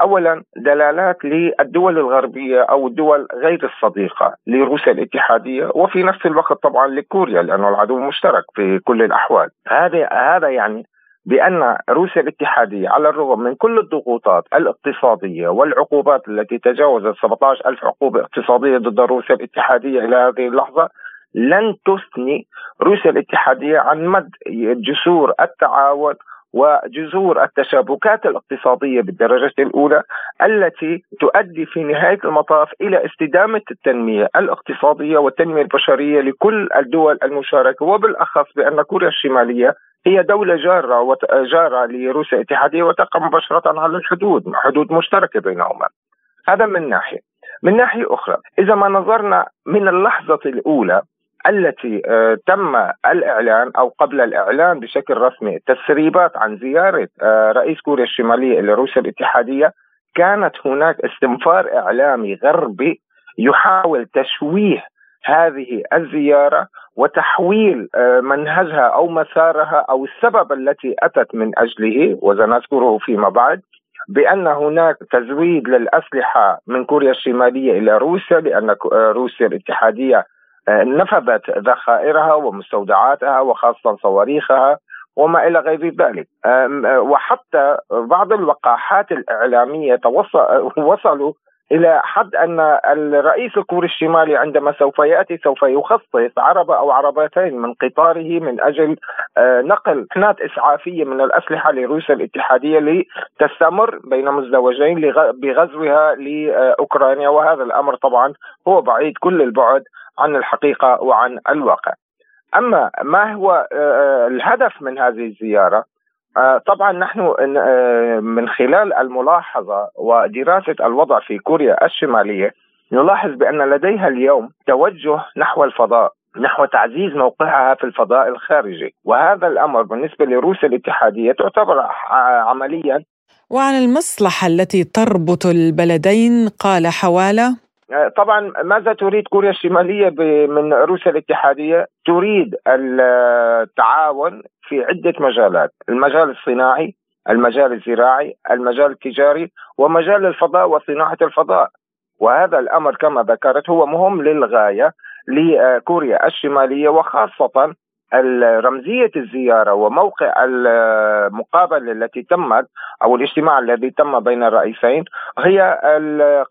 N: اولا دلالات للدول الغربية أو الدول غير الصديقة لروسيا الاتحادية وفي نفس الوقت طبعا لكوريا لأنه العدو مشترك في كل الأحوال. هذا هذا يعني بأن روسيا الاتحادية على الرغم من كل الضغوطات الاقتصادية والعقوبات التي تجاوزت 17 ألف عقوبة اقتصادية ضد روسيا الاتحادية إلى هذه اللحظة لن تثني روسيا الاتحادية عن مد جسور التعاون وجذور التشابكات الاقتصادية بالدرجة الأولى التي تؤدي في نهاية المطاف إلى استدامة التنمية الاقتصادية والتنمية البشرية لكل الدول المشاركة. وبالأخص بأن كوريا الشمالية هي دولة جارة وجارة لروسيا الاتحادية وتقع مباشرة على الحدود حدود مشتركة بينهما. هذا من ناحية. من ناحية أخرى إذا ما نظرنا من اللحظة الأولى التي آه، تم الإعلان أو قبل الإعلان بشكل رسمي تسريبات عن زيارة آه، رئيس كوريا الشمالية إلى روسيا الاتحادية كانت هناك استنفار إعلامي غربي يحاول تشويه هذه الزيارة وتحويل آه، منهجها أو مسارها أو السبب التي أتت من أجله وسنذكره فيما بعد بأن هناك تزويد للأسلحة من كوريا الشمالية إلى روسيا لأن روسيا الاتحادية نفذت ذخائرها ومستودعاتها وخاصة صواريخها وما إلى غير ذلك. وحتى بعض الوقاحات الإعلامية وصلوا إلى حد أن الرئيس الكوري الشمالي عندما سوف يأتي سوف يخصص عربه أو عربتين من قطاره من أجل آه، نقل حنات إسعافية من الأسلحة لروسيا الاتحادية لتستمر بين مزدوجين بغزوها لأوكرانيا. وهذا الأمر طبعا هو بعيد كل البعد عن الحقيقة وعن الواقع. أما ما هو آه، آه، الهدف من هذه الزيارة؟ آه، طبعا نحن من خلال الملاحظة ودراسة الوضع في كوريا الشمالية نلاحظ بأن لديها اليوم توجه نحو الفضاء نحو تعزيز موقعها في الفضاء الخارجي وهذا الأمر بالنسبة لروسيا الاتحادية تعتبر عمليا
C: وعن المصلحة التي تربط البلدين قال
N: حوالة طبعا ماذا تريد كوريا الشمالية من روسيا الاتحادية؟ تريد التعاون في عدة مجالات المجال الصناعي المجال الزراعي المجال التجاري ومجال الفضاء وصناعة الفضاء. وهذا الأمر كما ذكرت هو مهم للغاية لكوريا الشمالية وخاصة رمزية الزيارة وموقع المقابلة التي تمت أو الاجتماع الذي تم بين الرئيسين هي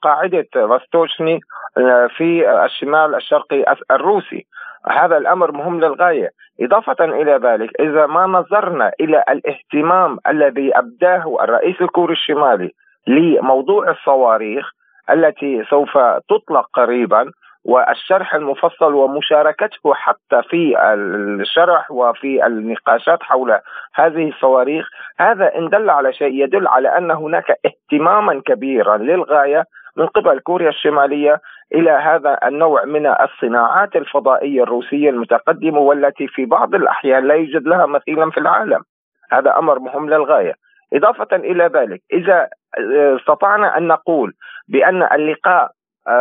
N: قاعدة فاستوشني آه، في الشمال الشرقي الروسي. هذا الأمر مهم للغاية. إضافة إلى ذلك إذا ما نظرنا إلى الاهتمام الذي أبداه الرئيس الكوري الشمالي لموضوع الصواريخ التي سوف تطلق قريبا والشرح المفصل ومشاركته حتى في الشرح وفي النقاشات حول هذه الصواريخ هذا إن دل على شيء يدل على أن هناك اهتماما كبيرا للغاية من قبل كوريا الشمالية إلى هذا النوع من الصناعات الفضائية الروسية المتقدمة والتي في بعض الأحيان لا يوجد لها مثيلا في العالم. هذا أمر مهم للغاية. إضافة إلى ذلك إذا استطعنا أن نقول بأن اللقاء آه،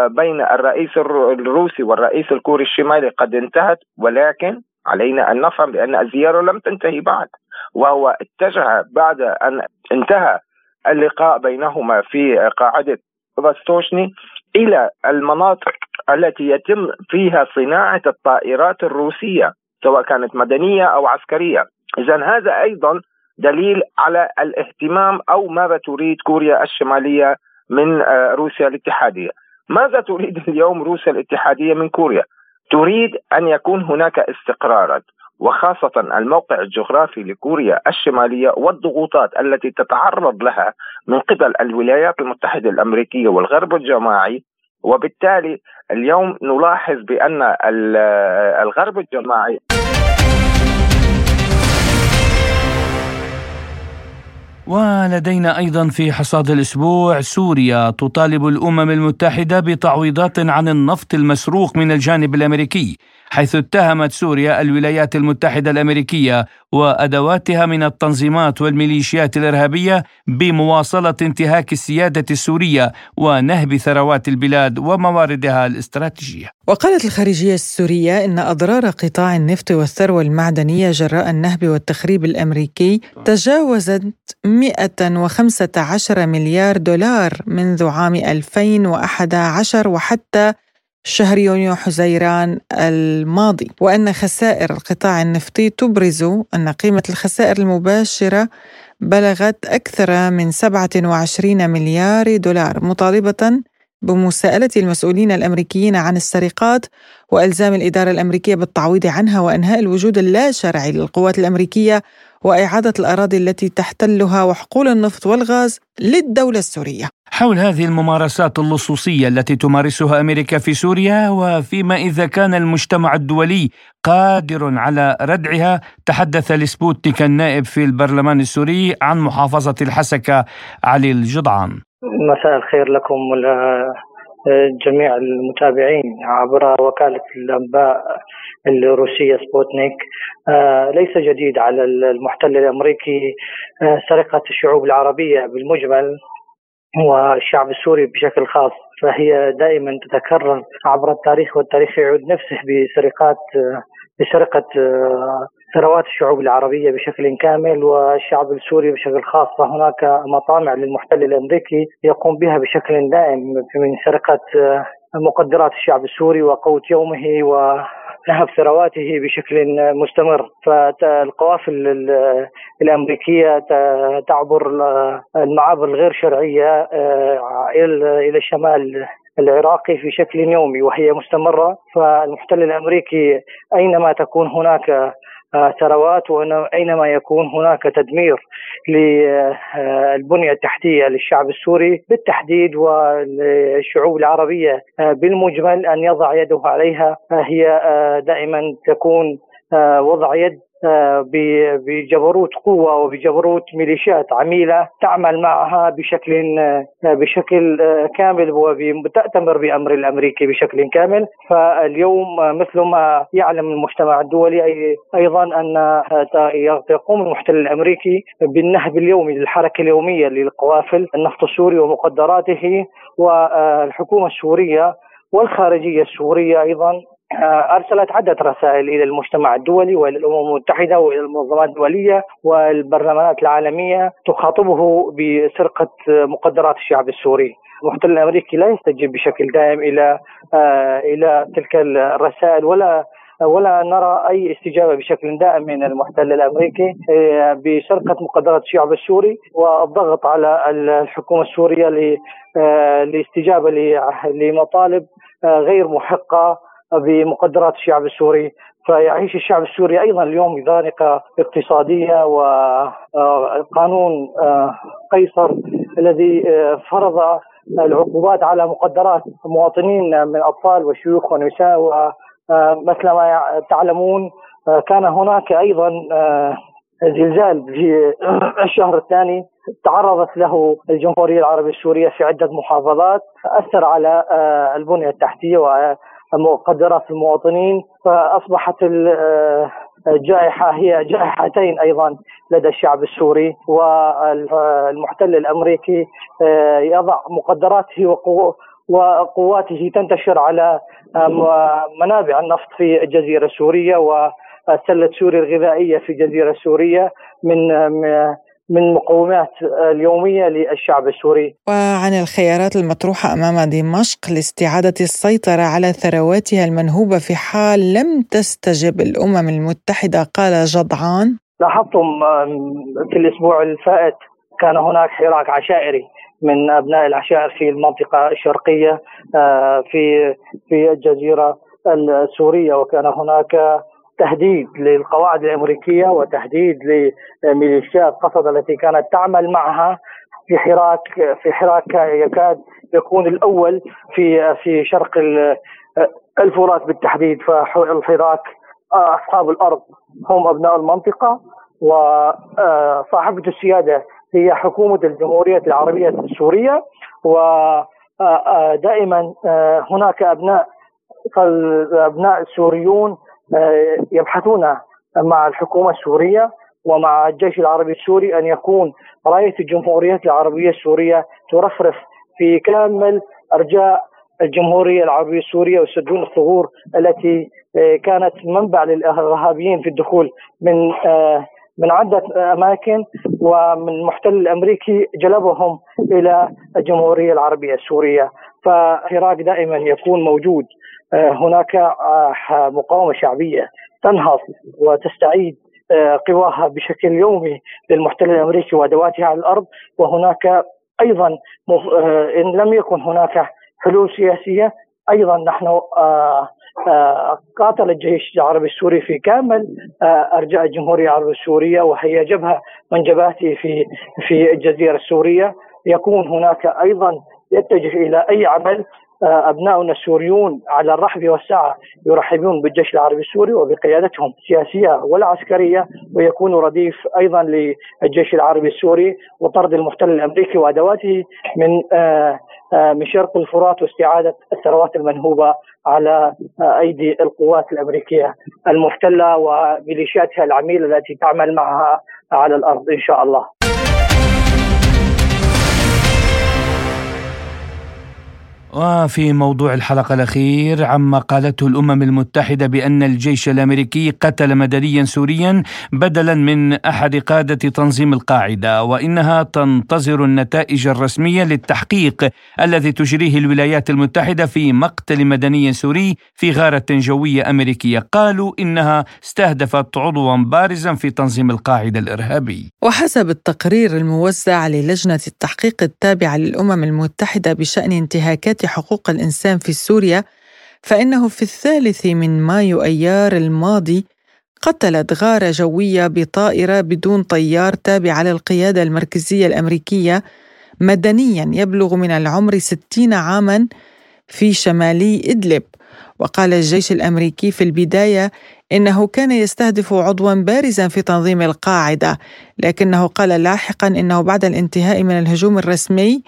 N: بين الرئيس الروسي والرئيس الكوري الشمالي قد انتهت ولكن علينا أن نفهم بان الزيارة لم تنتهي بعد. وهو اتجه بعد أن انتهى اللقاء بينهما في قاعدة فاستوشني إلى المناطق التي يتم فيها صناعة الطائرات الروسية سواء كانت مدنية أو عسكرية. اذا هذا أيضا دليل على الاهتمام أو ماذا تريد كوريا الشمالية من آه، روسيا الاتحادية. ماذا تريد اليوم روسيا الاتحادية من كوريا؟ تريد أن يكون هناك استقرارا وخاصة الموقع الجغرافي لكوريا الشمالية والضغوطات التي تتعرض لها من قبل الولايات المتحدة الأمريكية والغرب الجماعي وبالتالي اليوم نلاحظ بأن الغرب الجماعي
B: ولدينا أيضا في حصاد الأسبوع سوريا تطالب الأمم المتحدة بتعويضات عن النفط المسروق من الجانب الأمريكي. حيث اتهمت سوريا الولايات المتحدة الأمريكية وأدواتها من التنظيمات والميليشيات الإرهابية بمواصلة انتهاك السيادة السورية ونهب ثروات البلاد ومواردها الاستراتيجية.
C: وقالت الخارجية السورية إن أضرار قطاع النفط والثروة المعدنية جراء النهب والتخريب الأمريكي تجاوزت 115 مليار دولار منذ عام 2011 وحتى شهر يونيو حزيران الماضي وأن خسائر القطاع النفطي تبرز أن قيمة الخسائر المباشرة بلغت أكثر من 27 مليار دولار مطالبة بمساءلة المسؤولين الأمريكيين عن السرقات وإلزام الإدارة الأمريكية بالتعويض عنها وإنهاء الوجود اللا شرعي للقوات الأمريكية وإعادة الأراضي التي تحتلها وحقول النفط والغاز للدولة السورية.
B: حول هذه الممارسات اللصوصية التي تمارسها أمريكا في سوريا وفيما إذا كان المجتمع الدولي قادر على ردعها تحدث لسبوتنيك النائب في البرلمان السوري عن محافظة الحسكة علي الجدعان.
O: مساء الخير لكم جميع المتابعين عبر وكالة الأنباء. الروسية سبوتنيك آه، ليس جديد على المحتل الأمريكي. آه، سرقة الشعوب العربية بالمجمل والشعب السوري بشكل خاص فهي دائما تتكرر عبر التاريخ والتاريخ يعود نفسه بسرقات بسرقة ثروات الشعوب العربية بشكل كامل والشعب السوري بشكل خاص. فهناك مطامع للمحتل الأمريكي يقوم بها بشكل دائم من سرقة مقدرات الشعب السوري وقوت يومه و نهب ثرواته بشكل مستمر. فالقوافل الأمريكية تعبر المعابر الغير شرعية آه، إلى الشمال العراقي في شكل يومي وهي مستمرة. فالمحتل الأمريكي أينما تكون هناك ثروات واينما يكون هناك تدمير للبنية التحتية للشعب السوري بالتحديد والشعوب العربية بالمجمل أن يضع يده عليها هي دائما تكون وضع يد بجبروت قوة وبجبروت ميليشيات عميلة تعمل معها بشكل بشكل كامل وتأتمر بأمر الأمريكي بشكل كامل. فاليوم مثل ما يعلم المجتمع الدولي أيضا أن يقوم المحتل الأمريكي بالنهب اليومي للحركة اليومية للقوافل النفط السوري ومقدراته والحكومة السورية والخارجية السورية أيضا آه، أرسلت عدة رسائل إلى المجتمع الدولي وإلى الأمم المتحدة وإلى المنظمات الدولية والبرلمانات العالمية تخاطبه بسرقة مقدرات الشعب السوري. المحتل الأمريكي لا يستجيب بشكل دائم إلى آه، إلى تلك الرسائل ولا ولا نرى أي استجابة بشكل دائم من المحتل الأمريكي آه، بسرقة مقدرات الشعب السوري والضغط على الحكومة السورية لاستجابة لمطالب غير محقة بمقدرات الشعب السوري فيعيش الشعب السوري أيضا اليوم بذائقه اقتصادية وقانون آه، قيصر الذي آه، فرض العقوبات على مقدرات مواطنين من أطفال وشيوخ ونساء ومثل آه، ما تعلمون كان هناك أيضا زلزال في الشهر الثاني تعرضت له الجمهورية العربية السورية في عدة محافظات أثر على البنية التحتية مقدرات المواطنين فأصبحت الجائحه هي جائحتين أيضا لدى الشعب السوري والمحتل الأمريكي آه، يضع مقدراته وقواته تنتشر على منابع النفط في الجزيرة السورية وسلة سوريا الغذائية في الجزيرة السورية من من مقومات اليومية للشعب السوري.
C: وعن الخيارات المطروحة أمام دمشق لاستعادة السيطرة على ثرواتها المنهوبة في حال لم تستجب الأمم المتحدة قال جضعان.
O: لاحظتم في الأسبوع الفائت كان هناك حراك عشائري من أبناء العشائر في المنطقة الشرقية آه، في في الجزيرة السورية وكان هناك تهديد للقواعد الأمريكية وتهديد لميليشيات قصد التي كانت تعمل معها في حراك في حراك يكاد يكون الأول في في شرق الفرات بالتحديد فالحراك أصحاب الأرض هم أبناء المنطقة وصاحبة السيادة هي حكومة الجمهورية العربية السورية ودائما هناك ابناء فالابناء السوريون يبحثون مع الحكومة السورية ومع الجيش العربي السوري أن يكون رايه الجمهورية العربية السورية ترفرف في كامل أرجاء الجمهورية العربية السورية ويسدون الثغور التي آه، كانت منبع للإرهابيين في الدخول من آه، من عدة أماكن ومن المحتل الأمريكي جلبهم إلى الجمهورية العربية السورية. فالعراق دائما يكون موجود. آه، هناك آه، مقاومة شعبية تنهض وتستعيد آه، قواها بشكل يومي للمحتل الأمريكي وأدواتها على الأرض. وهناك أيضا إن لم يكن هناك حلول سياسية أيضا نحن قاتل الجيش العربي السوري في كامل أرجاء الجمهورية العربية السورية وهي جبهة من جبهته في في الجزيرة السورية. يكون هناك أيضا يتجه إلى أي عمل أبناؤنا السوريون على الرحب والسعة يرحبون بالجيش العربي السوري وبقيادتهم السياسية والعسكرية ويكونوا رديف أيضا للجيش العربي السوري وطرد المحتل الأمريكي وأدواته من من شرق الفرات واستعادة الثروات المنهوبة على أيدي القوات الأمريكية المحتلة وميليشياتها العميلة التي تعمل معها على الأرض إن شاء الله.
B: وفي موضوع الحلقة الأخير عما قالته الأمم المتحدة بأن الجيش الأمريكي قتل مدنيا سوريا بدلا من أحد قادة تنظيم القاعدة وإنها تنتظر النتائج الرسمية للتحقيق الذي تجريه الولايات المتحدة في مقتل مدني سوري في غارة جوية أمريكية. قالوا إنها استهدفت عضوا بارزا في تنظيم القاعدة الإرهابي.
C: وحسب التقرير الموزع للجنة التحقيق التابعة للأمم المتحدة بشأن انتهاكات حقوق الإنسان في سوريا فإنه في الثالث من مايو أيار الماضي قتلت غارة جوية بطائرة بدون طيار تابعة للقيادة المركزية الأمريكية مدنيا يبلغ من العمر ستين عاما في شمالي إدلب. وقال الجيش الأمريكي في البداية إنه كان يستهدف عضوا بارزا في تنظيم القاعدة لكنه قال لاحقا إنه بعد الانتهاء من الهجوم الرسمي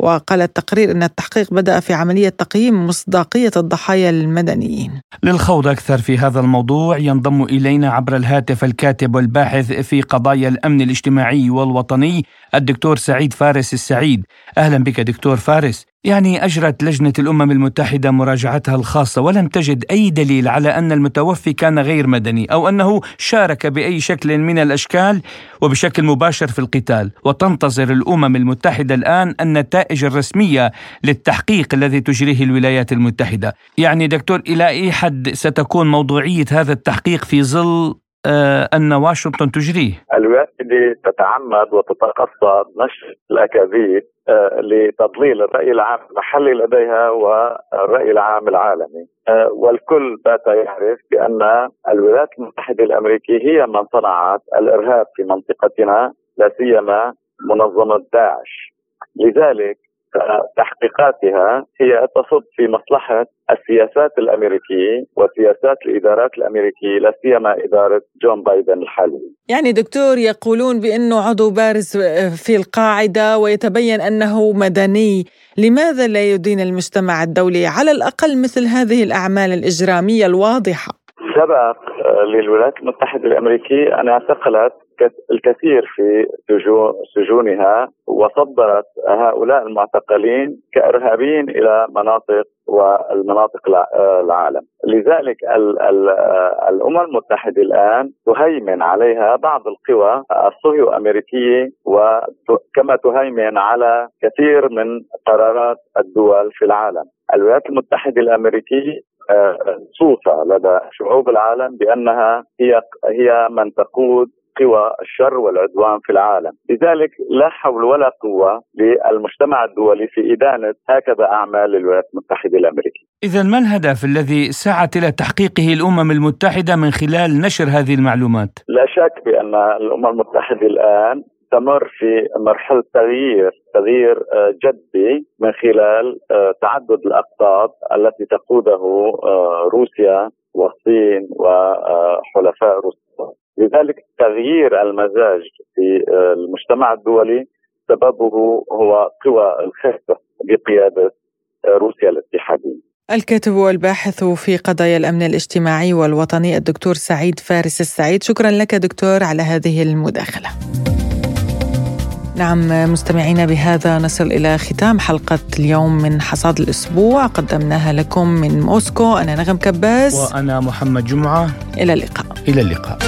C: وقال التقرير أن التحقيق بدأ في عملية تقييم مصداقية الضحايا المدنيين
B: للخوض أكثر في هذا الموضوع ينضم إلينا عبر الهاتف الكاتب والباحث في قضايا الأمن الاجتماعي والوطني الدكتور سعيد فارس السعيد. أهلا بك دكتور فارس. يعني أجرت لجنة الأمم المتحدة مراجعتها الخاصة ولم تجد أي دليل على أن المتوفي كان غير مدني أو أنه شارك بأي شكل من الأشكال وبشكل مباشر في القتال. وتنتظر الأمم المتحدة الآن النتائج الرسمية للتحقيق الذي تجريه الولايات المتحدة. يعني دكتور إلى أي حد ستكون موضوعية هذا التحقيق في ظل أن واشنطن تجريه
P: الولايات تتعمد وتتقصد نشر الأكاذيب آه لتضليل الرأي العام المحلي لديها والرأي العام العالمي. آه والكل بات يعرف بأن الولايات المتحدة الأمريكية هي من صنعت الإرهاب في منطقتنا لا سيما منظمة داعش. لذلك تحقيقاتها هي تصب في مصلحة السياسات الأمريكية وسياسات الإدارات الأمريكية لا سيما إدارة جون بايدن الحالي.
C: يعني دكتور يقولون بأنه عضو بارز في القاعدة ويتبين أنه مدني. لماذا لا يدين المجتمع الدولي على الأقل مثل هذه الأعمال الإجرامية الواضحة؟
P: سبق للولايات المتحدة الأمريكية أن اعتقلت الكثير في سجونها وصدرت هؤلاء المعتقلين كإرهابيين إلى مناطق والمناطق العالم. لذلك الأمم المتحدة الآن تهيمن عليها بعض القوى الصهيو امريكيه وكما تهيمن على كثير من قرارات الدول في العالم. الولايات المتحدة الأمريكية صوفة لدى شعوب العالم بأنها هي هي من تقود قوى الشر والعدوان في العالم. لذلك لا حول ولا قوة للمجتمع الدولي في إدانة هكذا أعمال للولايات المتحدة الأمريكية.
B: إذا ما الهدف الذي سعت إلى تحقيقه الأمم المتحدة من خلال نشر هذه المعلومات؟
P: لا شك بأن الأمم المتحدة الآن تمر في مرحلة تغيير تغيير جدي من خلال تعدد الأقطاب التي تقوده روسيا والصين وحلفاء روسيا. لذلك تغيير المزاج في المجتمع الدولي سببه هو قوى الخفة بقيادة روسيا الاتحادية.
C: الكاتب والباحث في قضايا الأمن الاجتماعي والوطني الدكتور سعيد فارس السعيد شكرا لك دكتور على هذه المداخلة. نعم مستمعينا بهذا نصل إلى ختام حلقة اليوم من حصاد الأسبوع. قدمناها لكم من موسكو. أنا نغم كباس
B: وأنا محمد جمعة.
C: إلى اللقاء.
B: إلى اللقاء.